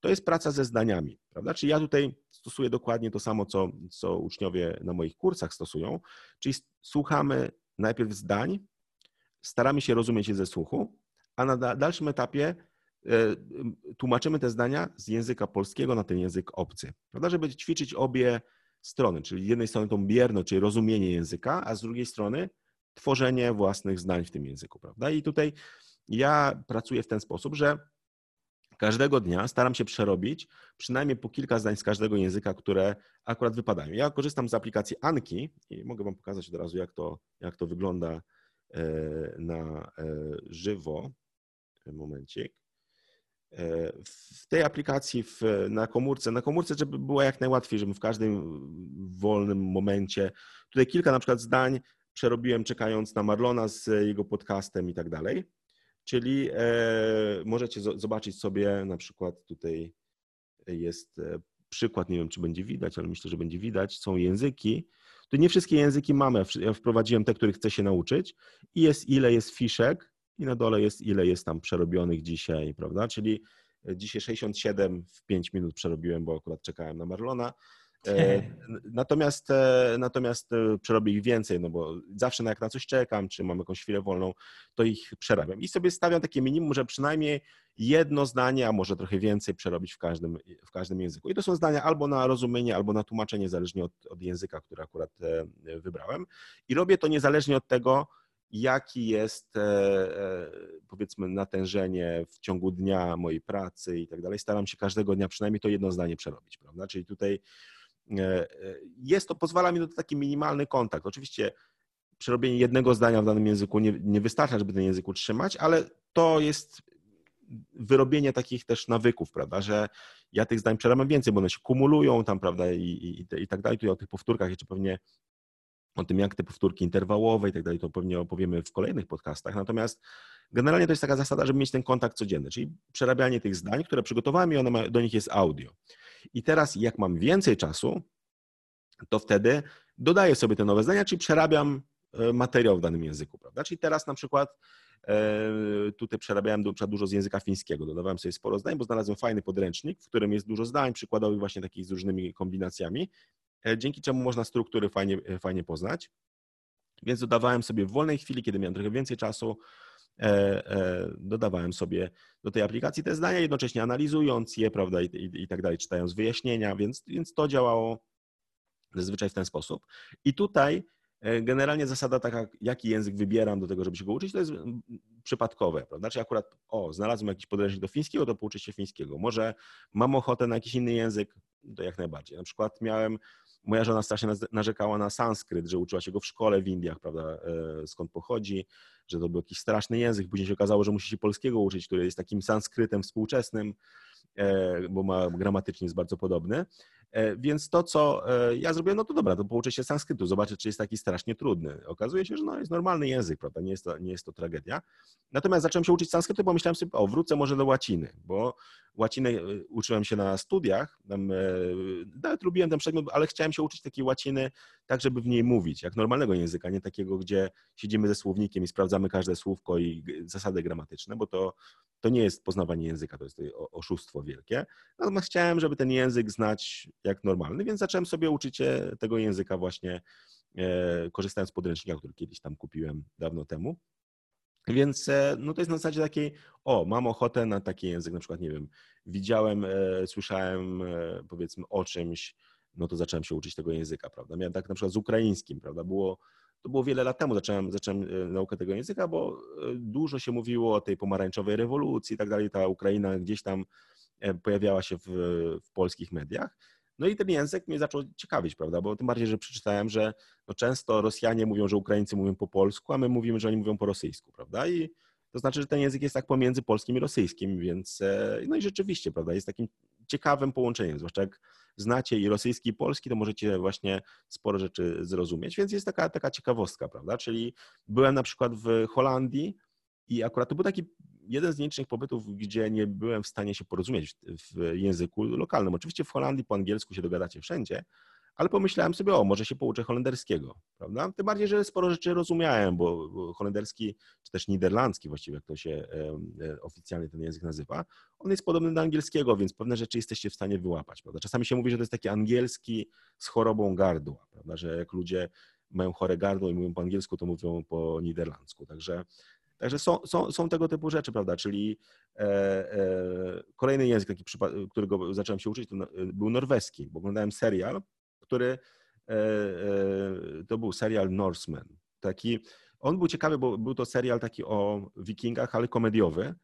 To jest praca ze zdaniami, prawda? Czyli ja tutaj stosuję dokładnie to samo, co, co uczniowie na moich kursach stosują, czyli słuchamy najpierw zdań, staramy się rozumieć je ze słuchu, a na dalszym etapie e, tłumaczymy te zdania z języka polskiego na ten język obcy, prawda? Żeby ćwiczyć obie strony, czyli z jednej strony tą bierność, czyli rozumienie języka, a z drugiej strony tworzenie własnych zdań w tym języku, prawda? I tutaj ja pracuję w ten sposób, że każdego dnia staram się przerobić przynajmniej po kilka zdań z każdego języka, które akurat wypadają. Ja korzystam z aplikacji Anki i mogę Wam pokazać od razu, jak to, jak to wygląda e, na e, żywo. Momencik. W tej aplikacji w, na komórce, na komórce, żeby było jak najłatwiej, żeby w każdym wolnym momencie, tutaj kilka na przykład zdań przerobiłem czekając na Marlona z jego podcastem i tak dalej. Czyli e, możecie zobaczyć sobie na przykład tutaj jest e, przykład, nie wiem czy będzie widać, ale myślę, że będzie widać, są języki. Tu nie wszystkie języki mamy, ja wprowadziłem te, których chcę się nauczyć i jest ile jest fiszek, i na dole jest ile jest tam przerobionych dzisiaj, prawda? Czyli e, dzisiaj 67 w 5 minut przerobiłem, bo akurat czekałem na Marlona. E, natomiast, e, natomiast przerobię ich więcej, no bo zawsze jak na coś czekam, czy mam jakąś chwilę wolną, to ich przerabiam. I sobie stawiam takie minimum, że przynajmniej jedno zdanie, a może trochę więcej przerobić w każdym, w każdym języku. I to są zdania albo na rozumienie, albo na tłumaczenie, zależnie od, od języka, który akurat wybrałem. I robię to niezależnie od tego, jaki jest e, e, powiedzmy natężenie w ciągu dnia mojej pracy i tak dalej. Staram się każdego dnia przynajmniej to jedno zdanie przerobić, prawda? Czyli tutaj e, jest to, pozwala mi na taki minimalny kontakt. Oczywiście przerobienie jednego zdania w danym języku nie, nie wystarcza, żeby ten język utrzymać, ale to jest wyrobienie takich też nawyków, prawda, że ja tych zdań przerabiam więcej, bo one się kumulują tam, prawda, i, i, i tak dalej. Tutaj o tych powtórkach jeszcze pewnie o tym, jak te powtórki interwałowe i tak dalej, to pewnie opowiemy w kolejnych podcastach. Natomiast generalnie to jest taka zasada, żeby mieć ten kontakt codzienny, czyli przerabianie tych zdań, które przygotowałem i ma, do nich jest audio. I teraz, jak mam więcej czasu, to wtedy dodaję sobie te nowe zdania, czyli przerabiam e, materiał w danym języku, prawda? Czyli teraz na przykład e, tutaj przerabiałem dużo z języka fińskiego, dodawałem sobie sporo zdań, bo znalazłem fajny podręcznik, w którym jest dużo zdań przykładowych właśnie takich z różnymi kombinacjami dzięki czemu można struktury fajnie, e, fajnie poznać. Więc dodawałem sobie w wolnej chwili, kiedy miałem trochę więcej czasu, dodawałem sobie do tej aplikacji te zdania, jednocześnie analizując je, prawda, i, i, i tak dalej, czytając wyjaśnienia, więc, więc to działało zazwyczaj w ten sposób. I tutaj E, generalnie zasada taka, jaki język wybieram do tego, żeby się go uczyć, to jest mm, przypadkowe, prawda? Znaczy akurat, o, znalazłem jakiś podręcznik do fińskiego, to pouczę się fińskiego. Może mam ochotę na jakiś inny język, to jak najbardziej. Na przykład miałem, moja żona strasznie narzekała na sanskryt, że uczyła się go w szkole w Indiach, prawda, e, skąd pochodzi, że to był jakiś straszny język. Później się okazało, że musi się polskiego uczyć, który jest takim sanskrytem współczesnym, e, bo ma gramatycznie jest bardzo podobny. E, więc to, co ja zrobiłem, no to dobra, to pouczę się sanskrytu, zobaczę, czy jest taki strasznie trudny. Okazuje się, że no, jest normalny język, prawda, nie jest, to, nie jest to tragedia. Natomiast zacząłem się uczyć sanskrytu, bo myślałem sobie, o, wrócę może do łaciny, bo łacinę e, uczyłem się na studiach, tam, nawet lubiłem ten przedmiot, ale chciałem się uczyć takiej łaciny tak, żeby w niej mówić, jak normalnego języka, nie takiego, gdzie siedzimy ze słownikiem i sprawdzamy każde słówko i zasady gramatyczne, bo to, to nie jest poznawanie języka, to jest oszustwo wielkie. Natomiast chciałem, żeby ten język znać jak normalny, więc zacząłem sobie uczyć się tego języka właśnie e, korzystając z podręcznika, który kiedyś tam kupiłem dawno temu. Więc e, no to jest na zasadzie takiej, o, mam ochotę na taki język, na przykład, nie wiem, widziałem, e, słyszałem powiedzmy o czymś, no to zacząłem się uczyć tego języka, prawda? Miałem tak na przykład z ukraińskim, prawda? Było, to było wiele lat temu, zacząłem, zacząłem naukę tego języka, bo dużo się mówiło o tej pomarańczowej rewolucji i tak dalej, ta Ukraina gdzieś tam pojawiała się w, w polskich mediach. No i ten język mnie zaczął ciekawić, prawda? Bo tym bardziej, że przeczytałem, że no często Rosjanie mówią, że Ukraińcy mówią po polsku, a my mówimy, że oni mówią po rosyjsku, prawda? I to znaczy, że ten język jest tak pomiędzy polskim i rosyjskim, więc e, no i rzeczywiście, prawda, jest takim ciekawym połączeniem, zwłaszcza jak znacie i rosyjski, i polski, to możecie właśnie sporo rzeczy zrozumieć, więc jest taka, taka ciekawostka, prawda? Czyli byłem na przykład w Holandii i akurat to był taki jeden z nielicznych pobytów, gdzie nie byłem w stanie się porozumieć w języku lokalnym. Oczywiście w Holandii po angielsku się dogadacie wszędzie, ale pomyślałem sobie, o, może się pouczę holenderskiego, prawda? Tym bardziej, że sporo rzeczy rozumiałem, bo holenderski, czy też niderlandzki właściwie, jak to się e, oficjalnie ten język nazywa, on jest podobny do angielskiego, więc pewne rzeczy jesteście w stanie wyłapać, prawda? Czasami się mówi, że to jest taki angielski z chorobą gardła, prawda? Że jak ludzie mają chore gardło i mówią po angielsku, to mówią po niderlandzku, także Także są, są, są tego typu rzeczy, prawda? Czyli e, e, kolejny język, taki którego zacząłem się uczyć, to był norweski, bo oglądałem serial, który e, e, to był serial Norseman. Taki, on był ciekawy, bo był to serial taki o wikingach, ale komediowy.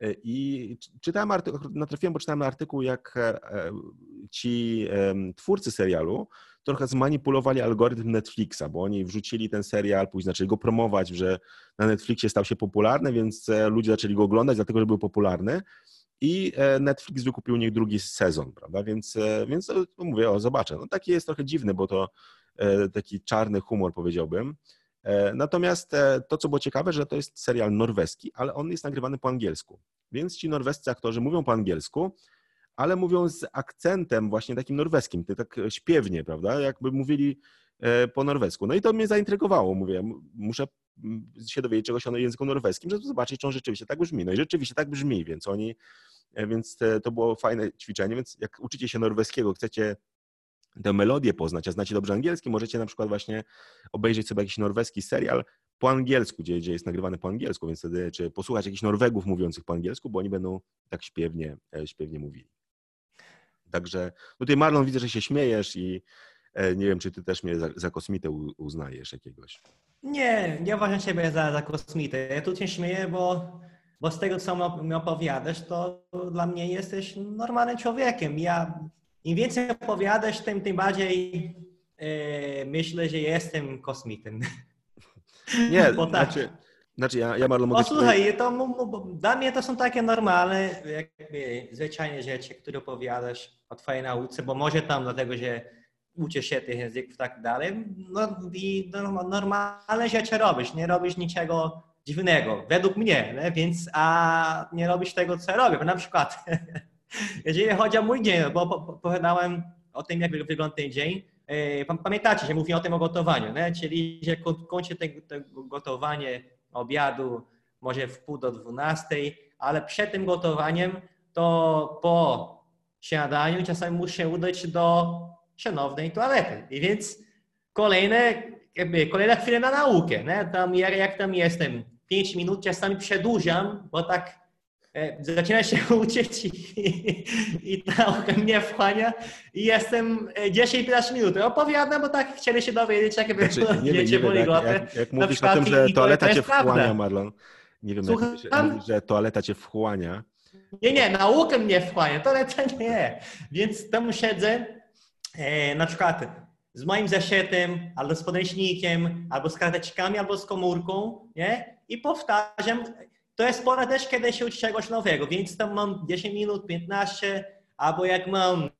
E, I czytałem artykuł, natrafiłem, bo czytałem artykuł, jak ci twórcy serialu trochę zmanipulowali algorytm Netflixa, bo oni wrzucili ten serial, później zaczęli go promować, że na Netflixie stał się popularny, więc e, ludzie zaczęli go oglądać, dlatego że był popularny. I e, Netflix wykupił u nich drugi sezon, prawda? Więc, e, więc no, mówię, o, zobaczę. No taki jest trochę dziwny, bo to taki czarny humor, powiedziałbym. Natomiast to, co było ciekawe, że to jest serial norweski, ale on jest nagrywany po angielsku. Więc ci norwescy aktorzy mówią po angielsku, ale mówią z akcentem właśnie takim norweskim, tak śpiewnie, prawda? Jakby mówili e, po norwesku. No i to mnie zaintrygowało, mówię, muszę się dowiedzieć czegoś o języku norweskim, żeby zobaczyć, czy on rzeczywiście tak brzmi. No i rzeczywiście tak brzmi, więc oni, e, więc to było fajne ćwiczenie, więc jak uczycie się norweskiego, chcecie tę melodię poznać, a znacie dobrze angielski, możecie na przykład właśnie obejrzeć sobie jakiś norweski serial po angielsku, gdzie, gdzie jest nagrywany po angielsku, więc wtedy, czy posłuchać jakichś Norwegów mówiących po angielsku, bo oni będą tak śpiewnie, e, śpiewnie mówili. Także no tutaj Marlon widzę, że się śmiejesz i e, nie wiem, czy ty też mnie za, za kosmitę uznajesz jakiegoś. Nie, nie uważam siebie za, za kosmitę. Ja tu cię śmieję, bo, bo z tego, co mi opowiadasz, to dla mnie jesteś normalnym człowiekiem. Ja im więcej opowiadasz, tym, tym bardziej e, myślę, że jestem kosmitem. Nie, bo tak. znaczy, znaczy ja, ja Marlon mogę... Posłuchaj, to, dla mnie to są takie normalne, jakby zwyczajne rzeczy, które opowiadasz o twojej nauce, bo może tam dlatego, że uczysz się tych języków i tak dalej, no i normalne rzeczy robisz, nie robisz niczego dziwnego, według mnie, nie? więc a nie robisz tego, co robię, na przykład jeżeli chodzi o mój dzień, bo opowiadałem o tym, jak wygląda ten dzień, e, Pamiętacie, że mówię o tym o gotowaniu, nie? czyli że kończę to gotowanie obiadu, może w pół do dwunastej, ale przed tym gotowaniem to po śniadaniu czasami muszę udać do szanownej toalety. I więc kolejne, jakby, kolejna chwila na naukę. Nie? Tam, jak, jak tam jestem 5 minut, czasami przedłużam, bo tak zaczyna się uczyć i, i, i nauka mnie wchłania i jestem 10-15 minut. Opowiadam, bo tak chcieli się dowiedzieć, jakie Znaczy, było nie dziecię jak, jak, jak Na mówisz o tym, że toaleta to cię prawda. wchłania, Marlon. Nie wiem, jak Słucham? mówisz, mówisz, że toaleta cię wchłania. Nie, nie, naukę mnie wchłania, to to nie. Więc tam siedzę, e, na przykład z moim zeszytem, albo z podręcznikiem, albo z karteczkami, albo z komórką, nie? I powtarzam. To jest pora też, kiedy się uczy czegoś nowego, więc tam mam 10 minut, 15, albo jak mam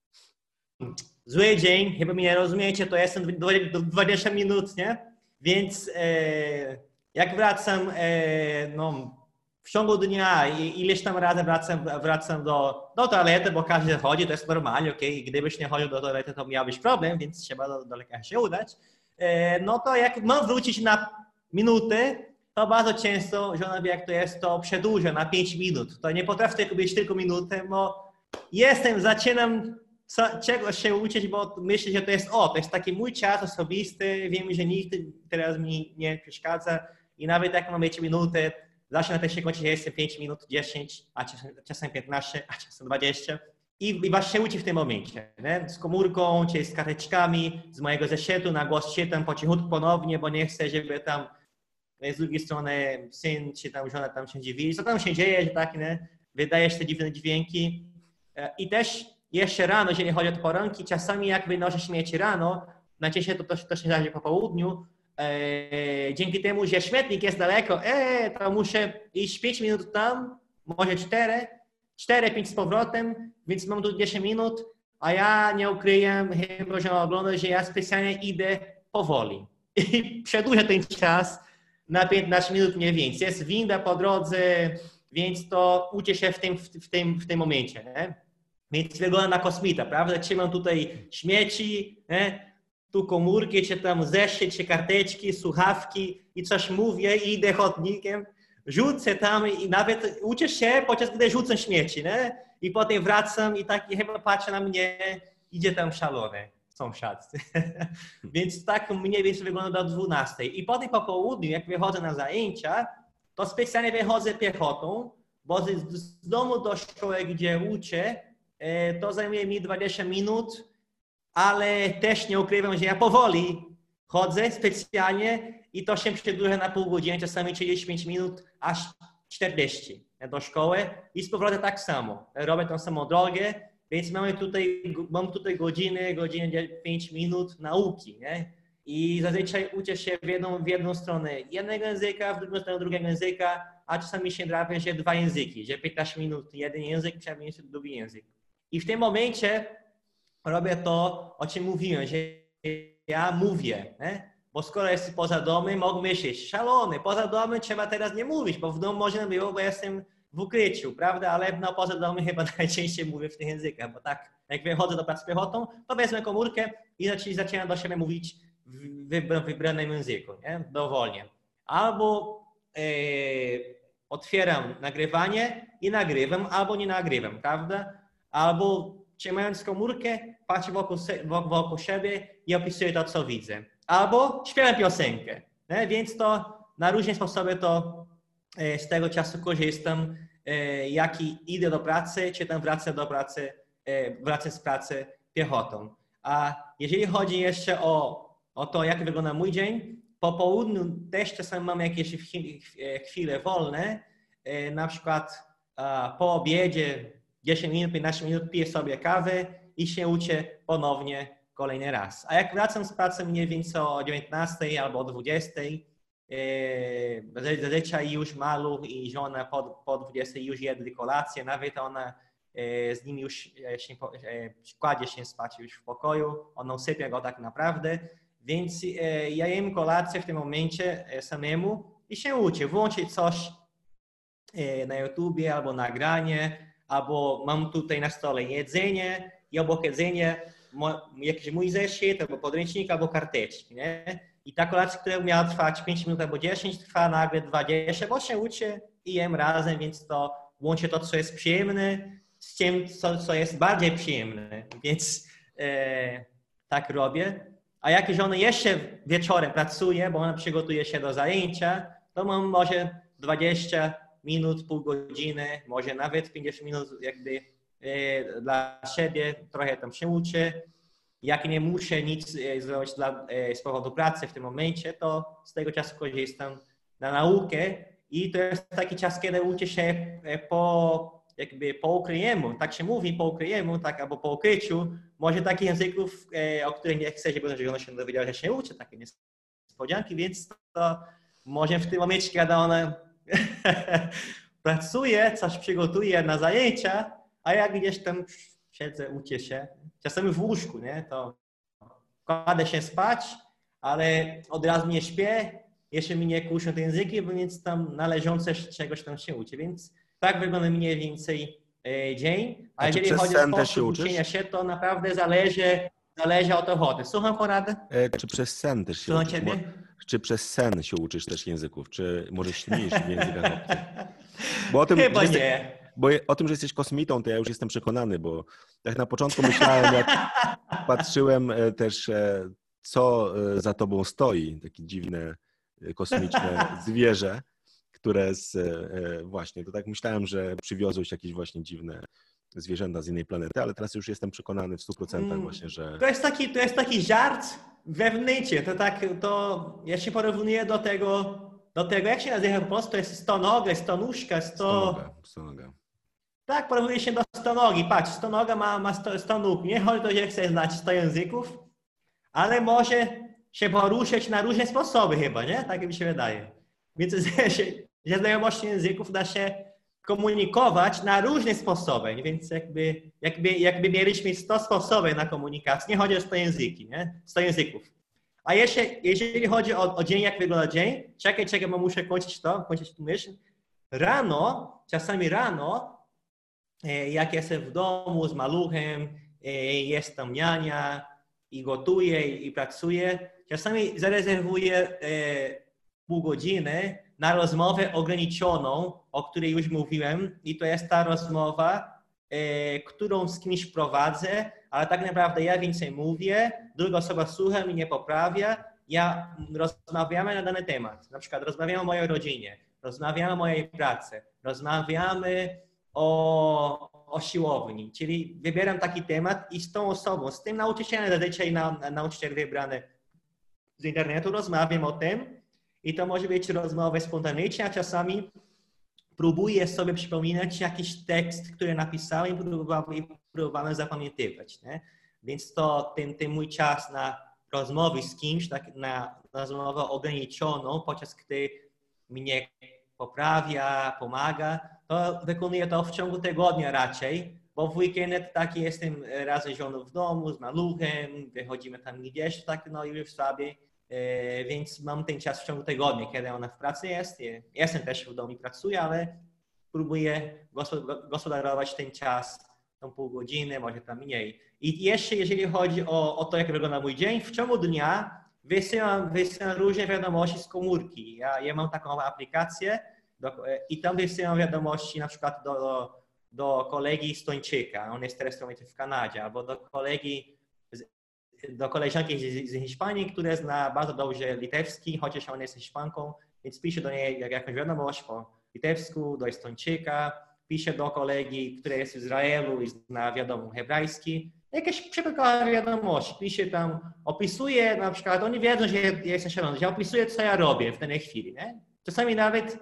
zły dzień, chyba mnie nie rozumiecie, to jestem 20 minut, nie? Więc e, jak wracam, e, no, w ciągu dnia i ileś tam razy wracam, wracam do, do toalety, bo każdy chodzi, to jest normalnie, okej, gdybyś nie chodził do toalety, to miałbyś problem, więc trzeba do, do lekarza się udać. E, no to jak mam wrócić na minutę, to bardzo często żona wie, jak to jest, to przedłuża na 5 minut. To nie potrafię być tylko minutę, bo jestem, zaczynam czegoś się uczyć, bo myślę, że to jest, o, to jest taki mój czas osobisty, wiem, że nikt teraz mi nie przeszkadza i nawet jak mam mieć minutę, zaczyna też się kończyć, że jestem 5 minut, 10, a czasem, czasem 15, a czasem 20 i, i was się uczy w tym momencie, nie? z komórką, czy z karteczkami, z mojego zeszytu, na głos czytam po cichutku ponownie, bo nie chcę, żeby tam z drugiej strony syn czy tam żona tam się dziwili, co tam się dzieje, że tak, nie? wydaje się te dziwne dźwięki. E, I też jeszcze rano, jeżeli chodzi o poranki, czasami jak wynoszę śmieci rano, najczęściej to też się zdarzy po południu, e, dzięki temu, że śmietnik jest daleko, e, to muszę iść 5 minut tam, może 4, 4-5 z powrotem, więc mam tu 10 minut, a ja nie ukryję, chyba że ogląda, że ja specjalnie idę powoli. I przedłużę ten czas na 15 minut mniej więcej. Jest winda po drodze, więc to uczę się w tym, w tym, w tym momencie. Nie? Więc wygląda na kosmita, prawda? Trzymam tutaj śmieci, nie? tu komórki, czy tam zeszyt, czy karteczki, słuchawki i coś mówię i idę chodnikiem, rzucę tam i nawet uczę się, podczas gdy rzucam śmieci, nie? I potem wracam i tak i chyba patrzę na mnie, idzie tam szalony sąsiad. Więc tak mniej więcej wygląda do 12. I potem po południu, jak wychodzę na zajęcia, to specjalnie wychodzę piechotą, bo z, z domu do szkoły, gdzie uczę, e, to zajmuje mi 20 minut, ale też nie ukrywam, że ja powoli chodzę specjalnie i to się przedłuża na pół godziny, czasami 35 minut, aż 40 do szkoły i z powrotem tak samo. Robię tą samą drogę, więc mamy tutaj, mam tutaj godziny, godziny 5 minut nauki, nie? I zazwyczaj uczę się w jedną, w jedną stronę jednego języka, w drugą stronę drugiego języka, a czasami się trafię, że dwa języki, że 15 minut jeden język, 15 minut drugi język. I w tym momencie robię to, o czym mówiłem, że ja mówię, nie? bo skoro jest poza domem, mogę myśleć, szalony, poza domem trzeba teraz nie mówić, bo w domu można było, bo jestem w ukryciu, prawda? Ale no, poza domem chyba najczęściej mówię w tych językach, bo tak, jak wychodzę do pracy piechotą, to wezmę komórkę i zaczynam do siebie mówić w wybranym języku, nie? dowolnie. Albo e, otwieram nagrywanie i nagrywam, albo nie nagrywam, prawda? Albo trzymając komórkę, patrzę wokół, wokół siebie i opisuję to, co widzę. Albo śpiewam piosenkę. Nie? Więc to na różne sposoby to z tego czasu korzystam, e, jak idę do pracy, czy tam wracam do pracy, e, wracam z pracy piechotą. A jeżeli chodzi jeszcze o, o to, jak wygląda mój dzień, po południu też czasami mam jakieś chwile wolne, na przykład po obiedzie 10 minut, 15 minut piję sobie kawę i się uczę ponownie kolejny raz. A jak wracam z pracy mniej więcej o 19 albo o 20, zazwyczaj już maluch i żona po, po 20 już jedli kolację, nawet ona z nimi już się, kładzie się spać już w pokoju, ona usypia go tak naprawdę, więc ja jem kolację w tym momencie samemu i się uczę, włączyć coś na YouTubie albo nagranie, albo mam tutaj na stole jedzenie i obok jedzenia jakiś mój zeszyt, albo podręcznik, albo karteczki, nie? I ta kolacja, która miała trwać 5 minut albo 10, trwa nagle 20, bo się uczę i jem razem, więc to łączy to, co jest przyjemne z tym, co, co jest bardziej przyjemne, więc e, tak robię. A jak żona jeszcze wieczorem pracuje, bo ona przygotuje się do zajęcia, to mam może 20 minut, pół godziny, może nawet 50 minut jakby e, dla siebie, trochę tam się uczę. Jak nie muszę nic e, zrobić dla, e, z powodu pracy w tym momencie, to z tego czasu korzystam na naukę i to jest taki czas, kiedy uczę się e, po jakby po ukryjemu, tak się mówi po ukryjemu, tak, albo po ukryciu, może takich języków, o których nie chcę, żeby ona się dowiedziała, że się uczy, takie niespodzianki, więc to może w tym momencie, kiedy ona pracuje, coś przygotuje na zajęcia, a ja gdzieś tam siedzę, uczę się, czasami w łóżku, nie, to kładę się spać, ale od razu nie śpię, jeszcze mi nie kuszą te języki, więc tam należące czegoś tam się uczy, więc tak wygląda mniej więcej e, dzień. A, a jeżeli chodzi o sposób uczenia się, to naprawdę zależy, zależy od ochotę. Słucham porady? E, czy przez sen też się Słucham uczysz? Ciebie? Czy przez sen się uczysz też języków? Czy może śnisz w językach obcych? Bo o tym, Chyba nie. Bo o tym, że jesteś kosmitą, to ja już jestem przekonany, bo tak na początku myślałem, jak patrzyłem e, też, co za tobą stoi, takie dziwne, kosmiczne zwierzę które z, e, e, właśnie, to tak myślałem, że przywiozłeś jakieś właśnie dziwne zwierzęta z innej planety, ale teraz już jestem przekonany w 100% mm. właśnie, że... To jest taki, to jest taki żart wewnętrzny, to tak, to ja się porównuję do tego, do tego, jak się nazywa po prostu, to jest stonoga, stonuszka, sto... Stonoga, stonoga. Tak, porównuję się do stonogi. Patrz, stonoga ma, ma sto, sto nóg. Nie chodzi o to, że chce znać sto języków, ale może się poruszać na różne sposoby chyba, nie? Tak mi się wydaje. Więc że znajomości języków da się komunikować na różne sposoby, więc jakby, jakby, jakby mieliśmy 100 sposobów na komunikację, nie chodzi o 100 języki, nie? 100 języków. A jeszcze, jeżeli chodzi o, o dzień, jak wygląda dzień, czekaj, czekaj, bo muszę kończyć to, kończyć tę myśl. Rano, czasami rano, jak jestem w domu z maluchem, e, jest tam niania i gotuję i pracuję, czasami zarezerwuję e, pół godziny na rozmowę ograniczoną, o której już mówiłem, i to jest ta rozmowa, e, którą z kimś prowadzę, ale tak naprawdę ja więcej mówię, druga osoba słucha i nie poprawia, ja rozmawiamy na dany temat. Na przykład rozmawiamy o mojej rodzinie, rozmawiamy o mojej pracy, rozmawiamy o, o siłowni, czyli wybieram taki temat i z tą osobą, z tym nauczycielem zazwyczaj na, nauczyciel wybrany z internetu rozmawiam o tym, i to może być rozmowa spontaniczna, a czasami próbuję sobie przypominać jakiś tekst, który napisałem i próbowałem, zapamiętywać. Nie? Więc to ten, ten mój czas na rozmowy z kimś, tak, na rozmowę ograniczoną, podczas gdy mnie poprawia, pomaga, to wykonuję to w ciągu tygodnia raczej, bo w weekend taki jestem razem z żoną w domu, z maluchem, wychodzimy tam gdzieś, tak no już sobie E, więc mam ten czas w ciągu tygodnia, kiedy ona w pracy jest. Jestem też w domu i pracuję, ale próbuję gospodarować ten czas, tą pół godziny, może tam mniej. I jeszcze jeżeli chodzi o, o to, jak wygląda mój dzień, w ciągu dnia wysyłam, wysyłam różne wiadomości z komórki. Ja, ja mam taką aplikację do, e, i tam wysyłam wiadomości na przykład do, do, do kolegi Stończyka, on jest teraz w Kanadzie, albo do kolegi do koleżanki z, z Hiszpanii, która zna bardzo dobrze litewski, chociaż ona jest Hiszpanką, więc pisze do niej jakąś wiadomość po litewsku, do Estończyka, pisze do kolegi, który jest w Izraelu i zna wiadomo hebrajski, jakieś przepływowe wiadomości, pisze tam, opisuje na przykład, oni wiedzą, że jestem szalony, że opisuje, co ja robię w danej chwili, nie? Czasami nawet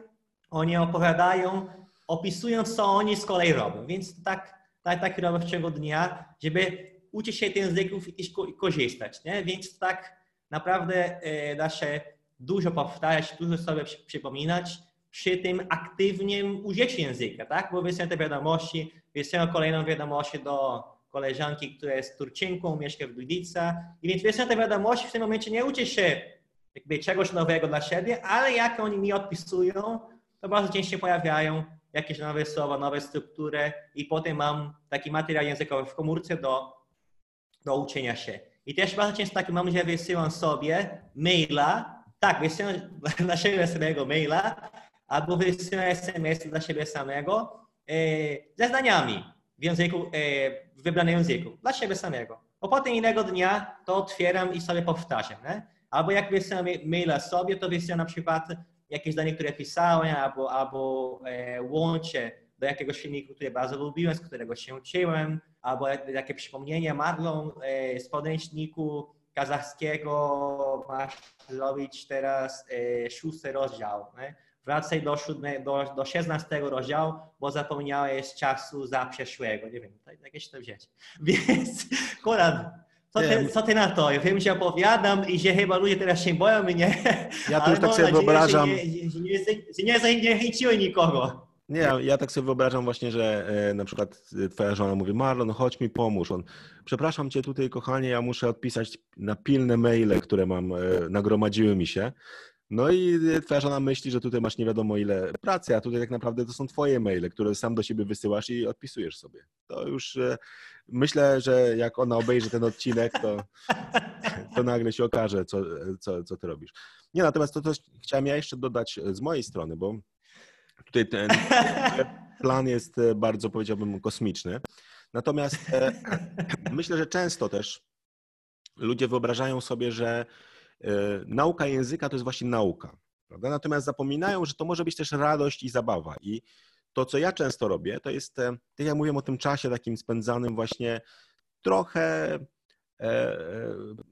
oni opowiadają, opisując, co oni z kolei robią, więc tak, tak, tak robię w ciągu dnia, żeby uczy się tych języków i korzystać. Nie? Więc tak naprawdę e, da się dużo powtarzać, dużo sobie przypominać przy tym aktywnym użyciu języka, tak? Bo wysyłam te wiadomości, wysyłam kolejną wiadomość do koleżanki, która jest Turczynką, mieszka w Gliwice i więc wysyłam te wiadomości, w tym momencie nie uczy się jakby czegoś nowego dla siebie, ale jak oni mi odpisują, to bardzo często pojawiają jakieś nowe słowa, nowe struktury i potem mam taki materiał językowy w komórce do do uczenia się. I też bardzo często tak mam, że wysyłam sobie maila, tak, wysyłam dla siebie samego maila, albo wysyłam SMS dla siebie samego e, ze zdaniami w języku, e, w wybranym języku, dla siebie samego. A potem innego dnia to otwieram i sobie powtarzam. Nie? Albo jak wysyłam maila sobie, to wysyłam na przykład jakieś zdanie, które pisałem, albo, albo e, do jakiegoś filmiku, który bardzo lubiłem, z którego się uczyłem, albo jakie przypomnienie Marlon e, z podręczniku kazachskiego masz zrobić teraz e, szósty rozdział. Nie? Wracaj do, siódme, do, do 16 rozdziału, bo zapomniałeś czasu za przeszłego. Nie wiem, jakieś to wziąć. Więc Konrad, co ty, co ty na to? Ja wiem, że opowiadam i że chyba ludzie teraz się boją mnie. Ja już tak sobie wyobrażam. Że nie, że nie, że nie, nikogo. Nie, ja tak sobie wyobrażam właśnie, że e, na przykład twoja żona mówi, Marlon, chodź mi pomóż. On, przepraszam cię tutaj, kochanie, ja muszę odpisać na pilne maile, które mam, e, nagromadziły mi się. No i twoja żona myśli, że tutaj masz nie wiadomo ile pracy, a tutaj tak naprawdę to są twoje maile, które sam do siebie wysyłasz i odpisujesz sobie. To już e, myślę, że jak ona obejrzy ten odcinek, to, to nagle się okaże, co, co, co ty robisz. Nie, natomiast to coś chciałem ja jeszcze dodać z mojej strony, bo Tutaj ten plan jest e, bardzo, powiedziałbym, kosmiczny. Natomiast e, myślę, że często też ludzie wyobrażają sobie, że nauka języka to jest właśnie nauka. Prawda? Natomiast zapominają, że to może być też radość i zabawa. I to, co ja często robię, to jest, tak jak mówiłem o tym czasie takim spędzanym właśnie trochę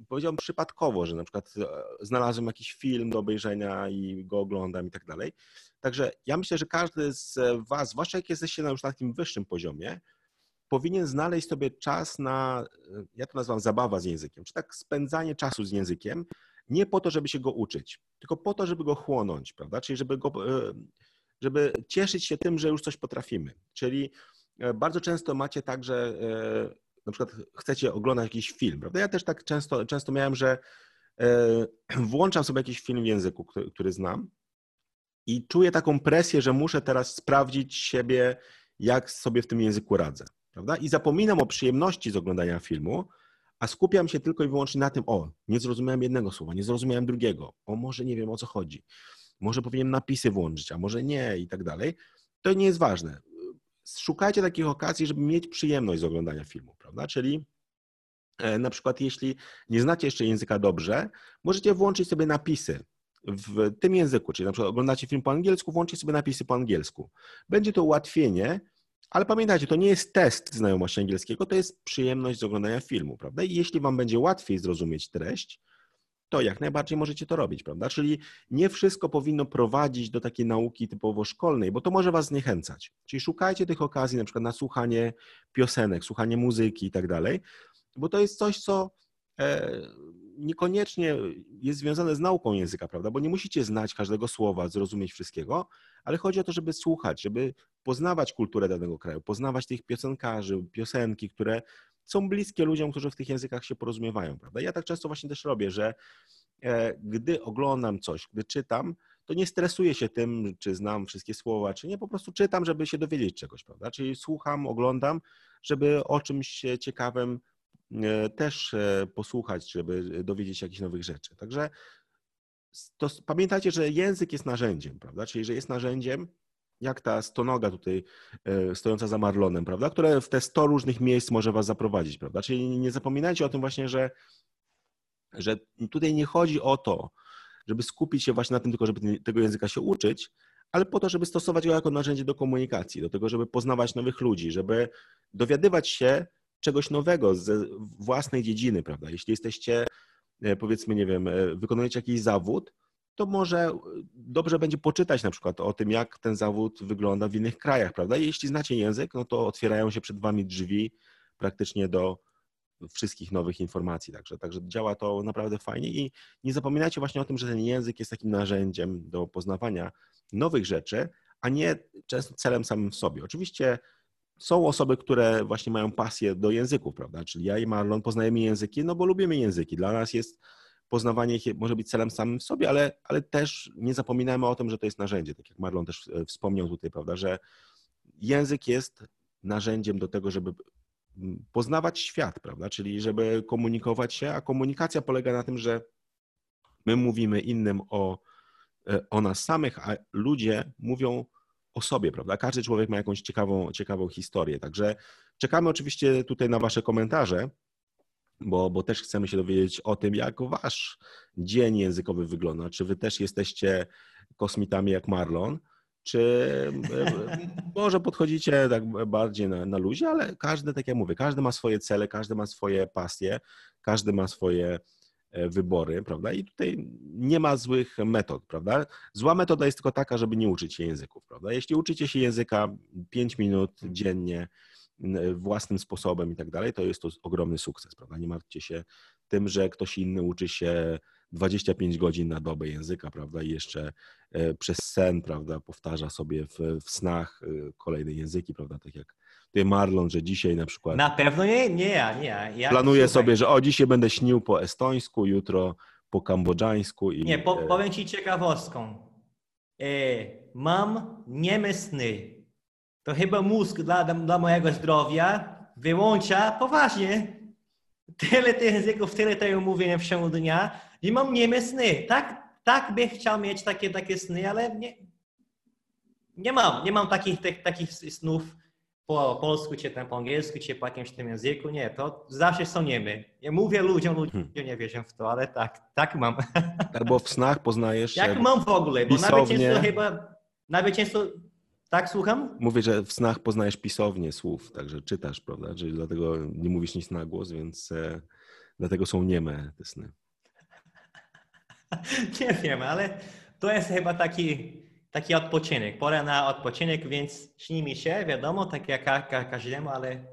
powiedziałbym przypadkowo, że na przykład znalazłem jakiś film do obejrzenia i go oglądam i tak dalej. Także ja myślę, że każdy z Was, zwłaszcza jak jesteście na już takim wyższym poziomie, powinien znaleźć sobie czas na, ja to nazywam zabawa z językiem, czy tak spędzanie czasu z językiem, nie po to, żeby się go uczyć, tylko po to, żeby go chłonąć, prawda? Czyli żeby go, e, żeby cieszyć się tym, że już coś potrafimy. Czyli e, bardzo często macie tak, że e, na przykład chcecie oglądać jakiś film, prawda? Ja też tak często, często miałem, że włączam sobie jakiś film w języku, który, który znam i czuję taką presję, że muszę teraz sprawdzić siebie, jak sobie w tym języku radzę. Prawda? I zapominam o przyjemności z oglądania filmu, a skupiam się tylko i wyłącznie na tym, o, nie zrozumiałem jednego słowa, nie zrozumiałem drugiego, o, może nie wiem o co chodzi, może powinienem napisy włączyć, a może nie i tak dalej. To nie jest ważne. Szukajcie takich okazji, żeby mieć przyjemność z oglądania filmu, prawda? Czyli e, na przykład, jeśli nie znacie jeszcze języka dobrze, możecie włączyć sobie napisy w tym języku, czyli na przykład oglądacie film po angielsku, włączcie sobie napisy po angielsku. Będzie to ułatwienie, ale pamiętajcie, to nie jest test znajomości angielskiego, to jest przyjemność z oglądania filmu, prawda? I jeśli wam będzie łatwiej zrozumieć treść, to jak najbardziej możecie to robić, prawda? Czyli nie wszystko powinno prowadzić do takiej nauki typowo szkolnej, bo to może was zniechęcać. Czyli szukajcie tych okazji na przykład na słuchanie piosenek, słuchanie muzyki i tak dalej, bo to jest coś, co e, niekoniecznie jest związane z nauką języka, prawda? Bo nie musicie znać każdego słowa, zrozumieć wszystkiego, ale chodzi o to, żeby słuchać, żeby poznawać kulturę danego kraju, poznawać tych piosenkarzy, piosenki, które są bliskie ludziom, którzy w tych językach się porozumiewają, prawda? Ja tak często właśnie też robię, że e, gdy oglądam coś, gdy czytam, to nie stresuję się tym, czy znam wszystkie słowa, czy nie, po prostu czytam, żeby się dowiedzieć czegoś, prawda? Czyli słucham, oglądam, żeby o czymś ciekawym też e, posłuchać, żeby dowiedzieć się jakichś nowych rzeczy. Także to, pamiętajcie, że język jest narzędziem, prawda? Czyli, że jest narzędziem, jak ta stonoga tutaj e, stojąca za Marlonem, prawda? Które w te 100 różnych miejsc może was zaprowadzić, prawda? Czyli nie zapominajcie o tym właśnie, że, że tutaj nie chodzi o to, żeby skupić się właśnie na tym, tylko żeby tego języka się uczyć, ale po to, żeby stosować go jako narzędzie do komunikacji, do tego, żeby poznawać nowych ludzi, żeby dowiadywać się, czegoś nowego ze własnej dziedziny, prawda? Jeśli jesteście, e, powiedzmy, nie wiem, e, wykonujecie jakiś zawód, to może e, dobrze będzie poczytać na przykład o tym, jak ten zawód wygląda w innych krajach, prawda? Jeśli znacie język, no to otwierają się przed wami drzwi praktycznie do wszystkich nowych informacji. Także, także działa to naprawdę fajnie i nie zapominajcie właśnie o tym, że ten język jest takim narzędziem do poznawania nowych rzeczy, a nie często celem samym w sobie. Oczywiście są osoby, które właśnie mają pasję do języków, prawda? Czyli ja i Marlon poznajemy języki, no bo lubimy języki. Dla nas jest poznawanie ich może być celem samym w sobie, ale, ale też nie zapominajmy o tym, że to jest narzędzie, tak jak Marlon też e, wspomniał tutaj, prawda, że język jest narzędziem do tego, żeby poznawać świat, prawda, czyli żeby komunikować się, a komunikacja polega na tym, że my mówimy innym o, e, o nas samych, a ludzie mówią o sobie, prawda? Każdy człowiek ma jakąś ciekawą, ciekawą historię. Także czekamy oczywiście tutaj na Wasze komentarze, bo, bo też chcemy się dowiedzieć o tym, jak Wasz dzień językowy wygląda. Czy Wy też jesteście kosmitami jak Marlon, czy może podchodzicie tak bardziej na, na luzie, ale każdy, tak jak mówię, każdy ma swoje cele, każdy ma swoje pasje, każdy ma swoje e, wybory, prawda? I tutaj nie ma złych metod, prawda? Zła metoda jest tylko taka, żeby nie uczyć się języków, prawda? Jeśli uczycie się języka 5 minut dziennie, własnym sposobem i tak dalej, to jest to ogromny sukces, prawda? Nie martwcie się tym, że ktoś inny uczy się 25 godzin na dobę języka, prawda? I jeszcze e, przez sen, prawda, powtarza sobie w, w snach e, kolejne języki, prawda? Tak jak tutaj Marlon, że dzisiaj na przykład. Na pewno nie, nie ja, nie ja. ja planuję sobie, że o dzisiaj będę śnił po estońsku, jutro po kambodżańsku. I, nie, po, e, powiem ci ciekawostką. E, mam nieme sny. To chyba mózg dla, dla mojego zdrowia wyłącza poważnie tyle tych języków, tyle tego mówienia w ciągu dnia i mam nieme sny. Tak, tak bych chciał mieć takie, takie sny, ale nie, nie mam. Nie mam takich, tych, takich snów po polsku, czy tam po angielsku, czy po jakimś tym języku. Nie, to zawsze są niemy. Ja mówię ludziom, ludzie hmm. nie wierzą w to, ale tak, tak mam. Albo w snach poznajesz Jak mam w ogóle, bo nawet często chyba, nawet często tak, słucham? Mówię, że w snach poznajesz pisownie słów, także czytasz, prawda? Czyli dlatego nie mówisz nic na głos, więc e, dlatego są nieme te sny. nie wiem, ale to jest chyba taki, taki odpoczynek. Pora na odpoczynek, więc śni mi się, wiadomo, tak jak ka ka każdemu, ale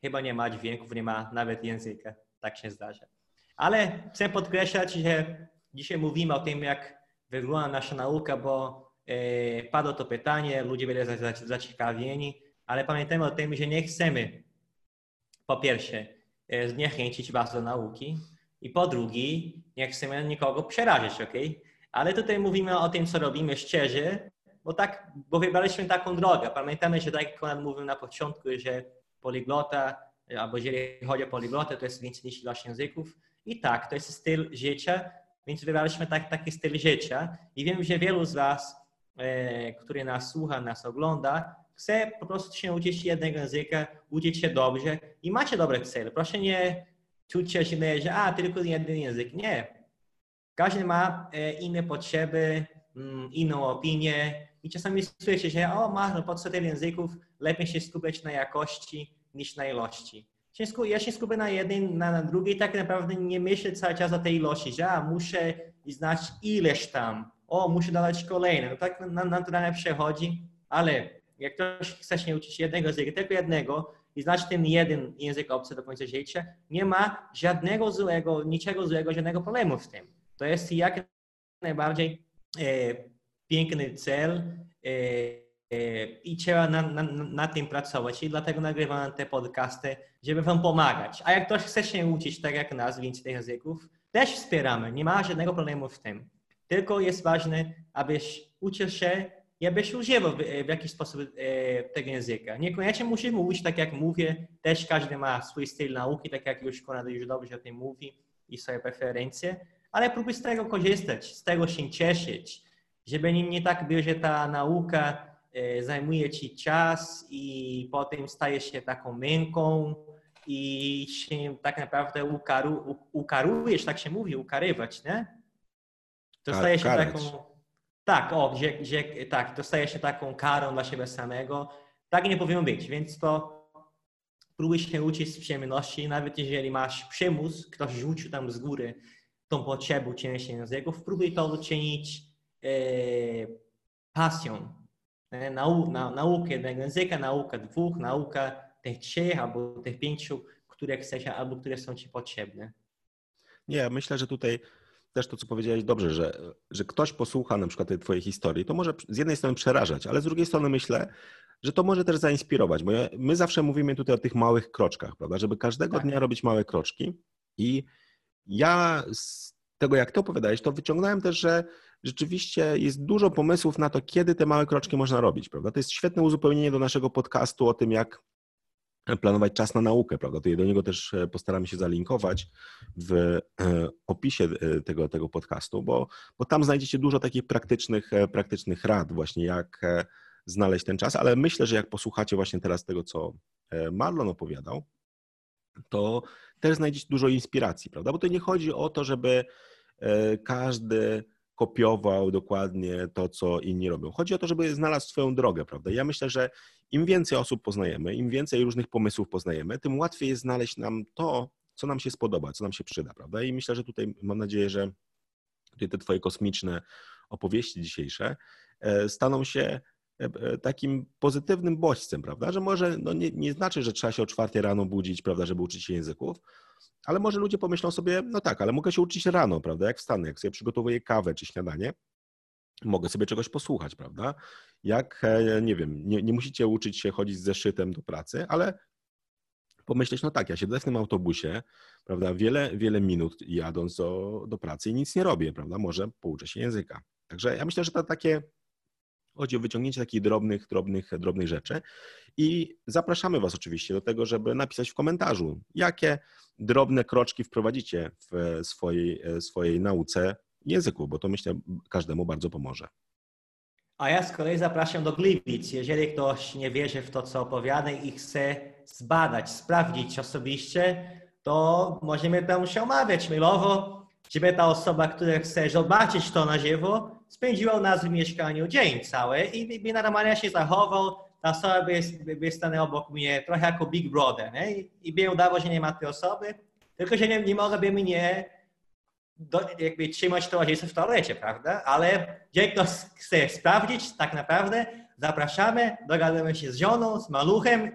chyba nie ma dźwięków, nie ma nawet języka. Tak się zdarza. Ale chcę podkreślać, że dzisiaj mówimy o tym, jak wygląda nasza nauka, bo E, padło to pytanie, ludzie byli zaciekawieni, ale pamiętajmy o tym, że nie chcemy po pierwsze e, zniechęcić was do nauki i po drugie nie chcemy nikogo przerazić, ok? Ale tutaj mówimy o tym, co robimy szczerze, bo tak, bo wybraliśmy taką drogę. Pamiętamy, że tak jak Konrad mówił na początku, że poliglota, albo jeżeli chodzi o poliglotę, to jest więcej niż ilość języków. I tak, to jest styl życia, więc wybraliśmy tak, taki styl życia. I wiem, że wielu z Was E, który nas słucha, nas ogląda, chce po prostu się uczyć jednego języka, uczyć się dobrze i macie dobre cele. Proszę nie czuć się źle, że a, tylko jeden język. Nie. Każdy ma e, inne potrzeby, mm, inną opinię i czasami słyszy się, o, masz no, po co tyle języków, lepiej się skupiać na jakości niż na ilości. Ja się skupię na jednym, na, na drugiej, tak naprawdę nie myślę cały czas o tej ilości, że a, muszę znać ileś tam o, muszę dodać kolejne. No tak naturalnie przechodzi, ale jak ktoś chce się uczyć jednego języka, tylko jednego i znać ten jeden język obcy do końca życia, nie ma żadnego złego, niczego złego, żadnego problemu z tym. To jest jak najbardziej piękny cel i trzeba na, na, na, tym pracować i dlatego nagrywam te podcasty, żeby wam pomagać. A jak ktoś chce się uczyć tak jak nas, więcej tych języków, też wspieramy, nie ma żadnego problemu w tym. Tylko jest ważne, abyś uczył się i abyś używał w, w jakiś sposób e, tego języka. Niekoniecznie musisz mówić tak, jak mówię. Też każdy ma swój styl nauki, tak jak już Konrad już dobrze o tym mówi i swoje preferencje, ale próbuj z tego korzystać, z tego się cieszyć, żeby nie, nie tak było, że ta nauka e, zajmuje ci czas i potem staje się taką męką i się tak naprawdę ukaru, ukarujesz, tak się mówi, ukarywać, nie? Dostaje się taką. Tak, o, gdzie, gdzie, tak, dostaje się taką karą dla siebie samego. Tak nie powinno być, więc to próbuj się uczyć z przyjemności, nawet jeżeli masz przymus, ktoś rzucił tam z góry tą potrzebę uczenia się języków, próbuj to uczynić e, pasją. E, nau, na, naukę jednego języka, naukę dwóch, naukę tych trzech albo tych pięciu, które chcesz, albo które są ci potrzebne. Nie, myślę, że tutaj też to, co powiedziałeś dobrze, że, że ktoś posłucha na przykład tej twojej historii, to może z jednej strony przerażać, ale z drugiej strony myślę, że to może też zainspirować, bo my zawsze mówimy tutaj o tych małych kroczkach, prawda, żeby każdego tak. dnia robić małe kroczki i ja z tego, jak ty opowiadałeś, to wyciągnąłem też, że rzeczywiście jest dużo pomysłów na to, kiedy te małe kroczki można robić, prawda? To jest świetne uzupełnienie do naszego podcastu o tym, jak planować czas na naukę, prawda? To do niego też e, postaramy się zalinkować w e, opisie e, tego, tego podcastu, bo, bo tam znajdziecie dużo takich praktycznych, praktycznych rad właśnie, jak znaleźć ten czas, ale myślę, że jak posłuchacie właśnie teraz tego, co Marlon opowiadał, to też znajdziecie dużo inspiracji, prawda? Bo to nie chodzi o to, żeby każdy kopiował dokładnie to, co inni robią. Chodzi o to, żeby znalazł swoją drogę, prawda? Ja myślę, że im więcej osób poznajemy, im więcej różnych pomysłów poznajemy, tym łatwiej jest znaleźć nam to, co nam się spodoba, co nam się przyda, prawda? I myślę, że tutaj mam nadzieję, że tutaj te twoje kosmiczne opowieści dzisiejsze e, staną się e, e, takim pozytywnym bodźcem, prawda? Że może no nie, nie znaczy, że trzeba się o czwartej rano budzić, prawda, żeby uczyć się języków, ale może ludzie pomyślą sobie, no tak, ale mogę się uczyć rano, prawda? Jak wstanę, jak sobie przygotowuję kawę czy śniadanie, mogę sobie czegoś posłuchać, prawda? Jak, nie wiem, nie, nie musicie uczyć się chodzić z zeszytem do pracy, ale pomyśleć, no tak, ja siedzę w tym autobusie, prawda, wiele, wiele minut jadąc do, do pracy i nic nie robię, prawda, może pouczę się języka. Także ja myślę, że to takie chodzi o wyciągnięcie takich drobnych, drobnych, drobnych rzeczy i zapraszamy Was oczywiście do tego, żeby napisać w komentarzu, jakie drobne kroczki wprowadzicie w swojej, swojej nauce języku, bo to myślę każdemu bardzo pomoże. A ja z kolei zapraszam do Gliwic. Jeżeli ktoś nie wierzy w to, co opowiada i chce zbadać, sprawdzić osobiście, to możemy tam się omawiać mailowo, żeby ta osoba, która chce zobaczyć to na żywo, spędziła u nas w mieszkaniu dzień cały i by normalnie się zachował, ta osoba by, by, stanęła obok mnie trochę jako Big Brother nie? I, i by udało, że nie ma tej osoby, tylko że nie, nie mogłaby mnie do, jakby trzymać towarzystwo w toalecie, prawda? Ale jeżeli ktoś chce sprawdzić, tak naprawdę zapraszamy, dogadamy się z żoną, z maluchem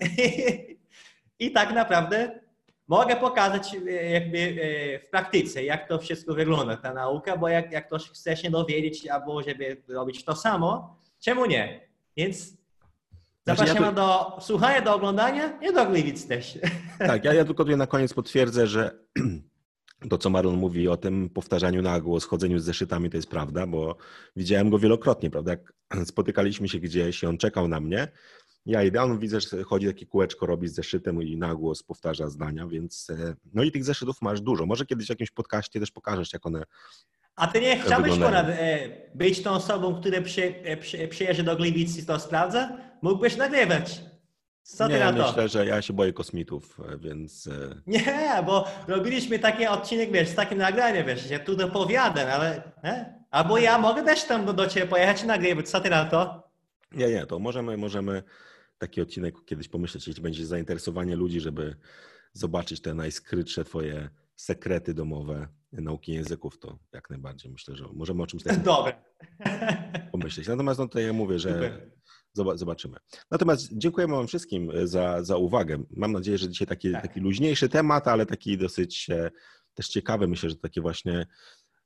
i tak naprawdę mogę pokazać e, jakby e, w praktyce, jak to wszystko wygląda, ta nauka, bo jak, jak ktoś chce się dowiedzieć albo żeby robić to samo, czemu nie? Więc zapraszamy znaczy ja do słuchania, do oglądania i do Gliwic też. Tak, ja, ja tylko tutaj na koniec potwierdzę, że to, co Marlon mówi o tym powtarzaniu na głos, chodzeniu z zeszytami, to jest prawda, bo widziałem go wielokrotnie, prawda? Jak spotykaliśmy się gdzieś i on czekał na mnie, ja idę, on widzę, że chodzi takie kółeczko, robi z zeszytem i na głos powtarza zdania, więc e, no i tych zeszytów masz dużo. Może kiedyś w jakimś podcaście też pokażesz, jak one A ty nie chciałbyś ponad, e, być tą osobą, która przy, e, przy, przyjeżdża do Gliwic i to sprawdza? Mógłbyś nagrywać. Co ty nie, na to? myślę, że ja się boję kosmitów, więc... Nie, bo robiliśmy taki odcinek, wiesz, z takim nagraniem, wiesz, że tu dopowiadam, ale... Nie? Albo ja mogę też tam do, do ciebie pojechać i nagrywać. Co ty na to? Nie, nie, to możemy, możemy taki odcinek kiedyś pomyśleć, jeśli będzie zainteresowanie ludzi, żeby zobaczyć te najskrytsze twoje sekrety domowe nauki języków, to jak najbardziej myślę, że możemy o czymś takim Dobre. pomyśleć. Natomiast no tutaj ja mówię, że zobaczymy. Natomiast dziękujemy Wam wszystkim za, za uwagę. Mam nadzieję, że dzisiaj taki, tak. taki luźniejszy temat, ale taki dosyć e, też ciekawy. Myślę, że takie właśnie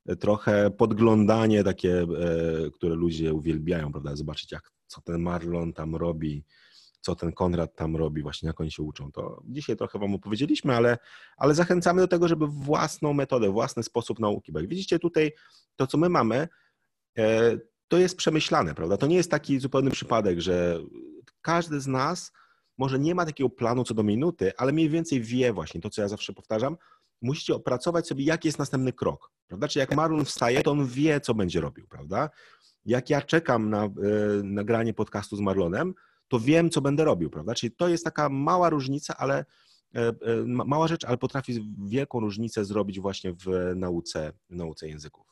e, trochę podglądanie takie, e, które ludzie uwielbiają, prawda? Zobaczyć, jak, co ten Marlon tam robi, co ten Konrad tam robi, właśnie jak oni się uczą. To dzisiaj trochę Wam opowiedzieliśmy, ale, ale zachęcamy do tego, żeby własną metodę, własny sposób nauki, bo jak widzicie tutaj, to co my mamy, e, to jest przemyślane, prawda? To nie jest taki zupełny przypadek, że każdy z nas może nie ma takiego planu co do minuty, ale mniej więcej wie właśnie to, co ja zawsze powtarzam, musicie opracować sobie, jaki jest następny krok, prawda? Czyli jak Marlon wstaje, to on wie, co będzie robił, prawda? Jak ja czekam na e, nagranie podcastu z Marlonem, to wiem, co będę robił, prawda? Czyli to jest taka mała różnica, ale e, e, mała rzecz, ale potrafi wielką różnicę zrobić właśnie w nauce, w nauce języków.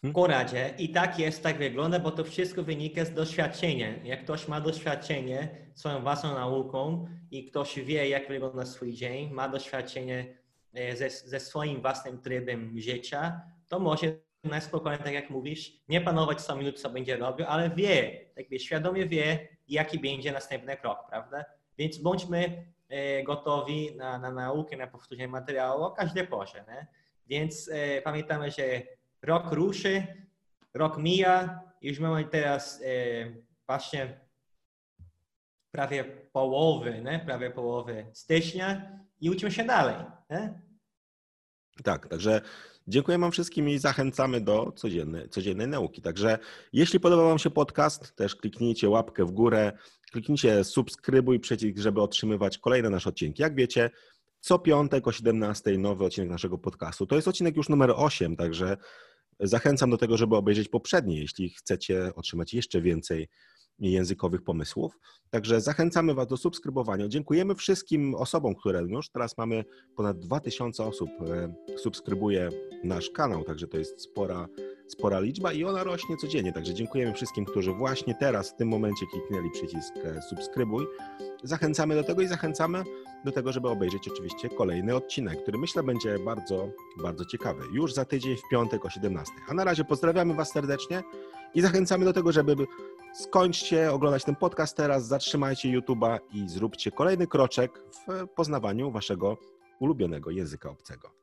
Hmm? Konradzie, i tak jest, tak wygląda, bo to wszystko wynika z doświadczenia. Jak ktoś ma doświadczenie swoją własną nauką i ktoś wie, jak wygląda swój dzień, ma doświadczenie e, ze, ze swoim własnym trybem życia, to może na spokojnie, tak jak mówisz, nie panować co minut, co będzie robił, ale wie, jakby świadomie wie, jaki będzie następny krok, prawda? Więc bądźmy e, gotowi na, na naukę, na powtórzenie materiału o każdej porze. Nie? Więc e, pamiętamy, że rok ruszy, rok mija, już mamy teraz e, właśnie prawie połowy, nie? prawie połowy stycznia i uczymy się dalej. Nie? Tak, także Dziękuję Wam wszystkim i zachęcamy do codziennej, codziennej nauki. Także jeśli podoba Wam się podcast, też kliknijcie łapkę w górę, kliknijcie subskrybuj przycisk, żeby otrzymywać kolejne nasze odcinki. Jak wiecie, co piątek o 17 nowy odcinek naszego podcastu. To jest odcinek już numer 8, także zachęcam do tego, żeby obejrzeć poprzedni, jeśli chcecie otrzymać jeszcze więcej językowych pomysłów. Także zachęcamy Was do subskrybowania. Dziękujemy wszystkim osobom, które już teraz mamy ponad 2000 osób e, subskrybuje nasz kanał, także to jest spora, spora liczba i ona rośnie codziennie. Także dziękujemy wszystkim, którzy właśnie teraz, w tym momencie kliknęli przycisk e, subskrybuj. Zachęcamy do tego i zachęcamy do tego, żeby obejrzeć oczywiście kolejny odcinek, który myślę będzie bardzo, bardzo ciekawy. Już za tydzień w piątek o 17. A na razie pozdrawiamy Was serdecznie i zachęcamy do tego, żeby skończcie oglądać ten podcast teraz, zatrzymajcie YouTube'a i zróbcie kolejny kroczek w poznawaniu Waszego ulubionego języka obcego.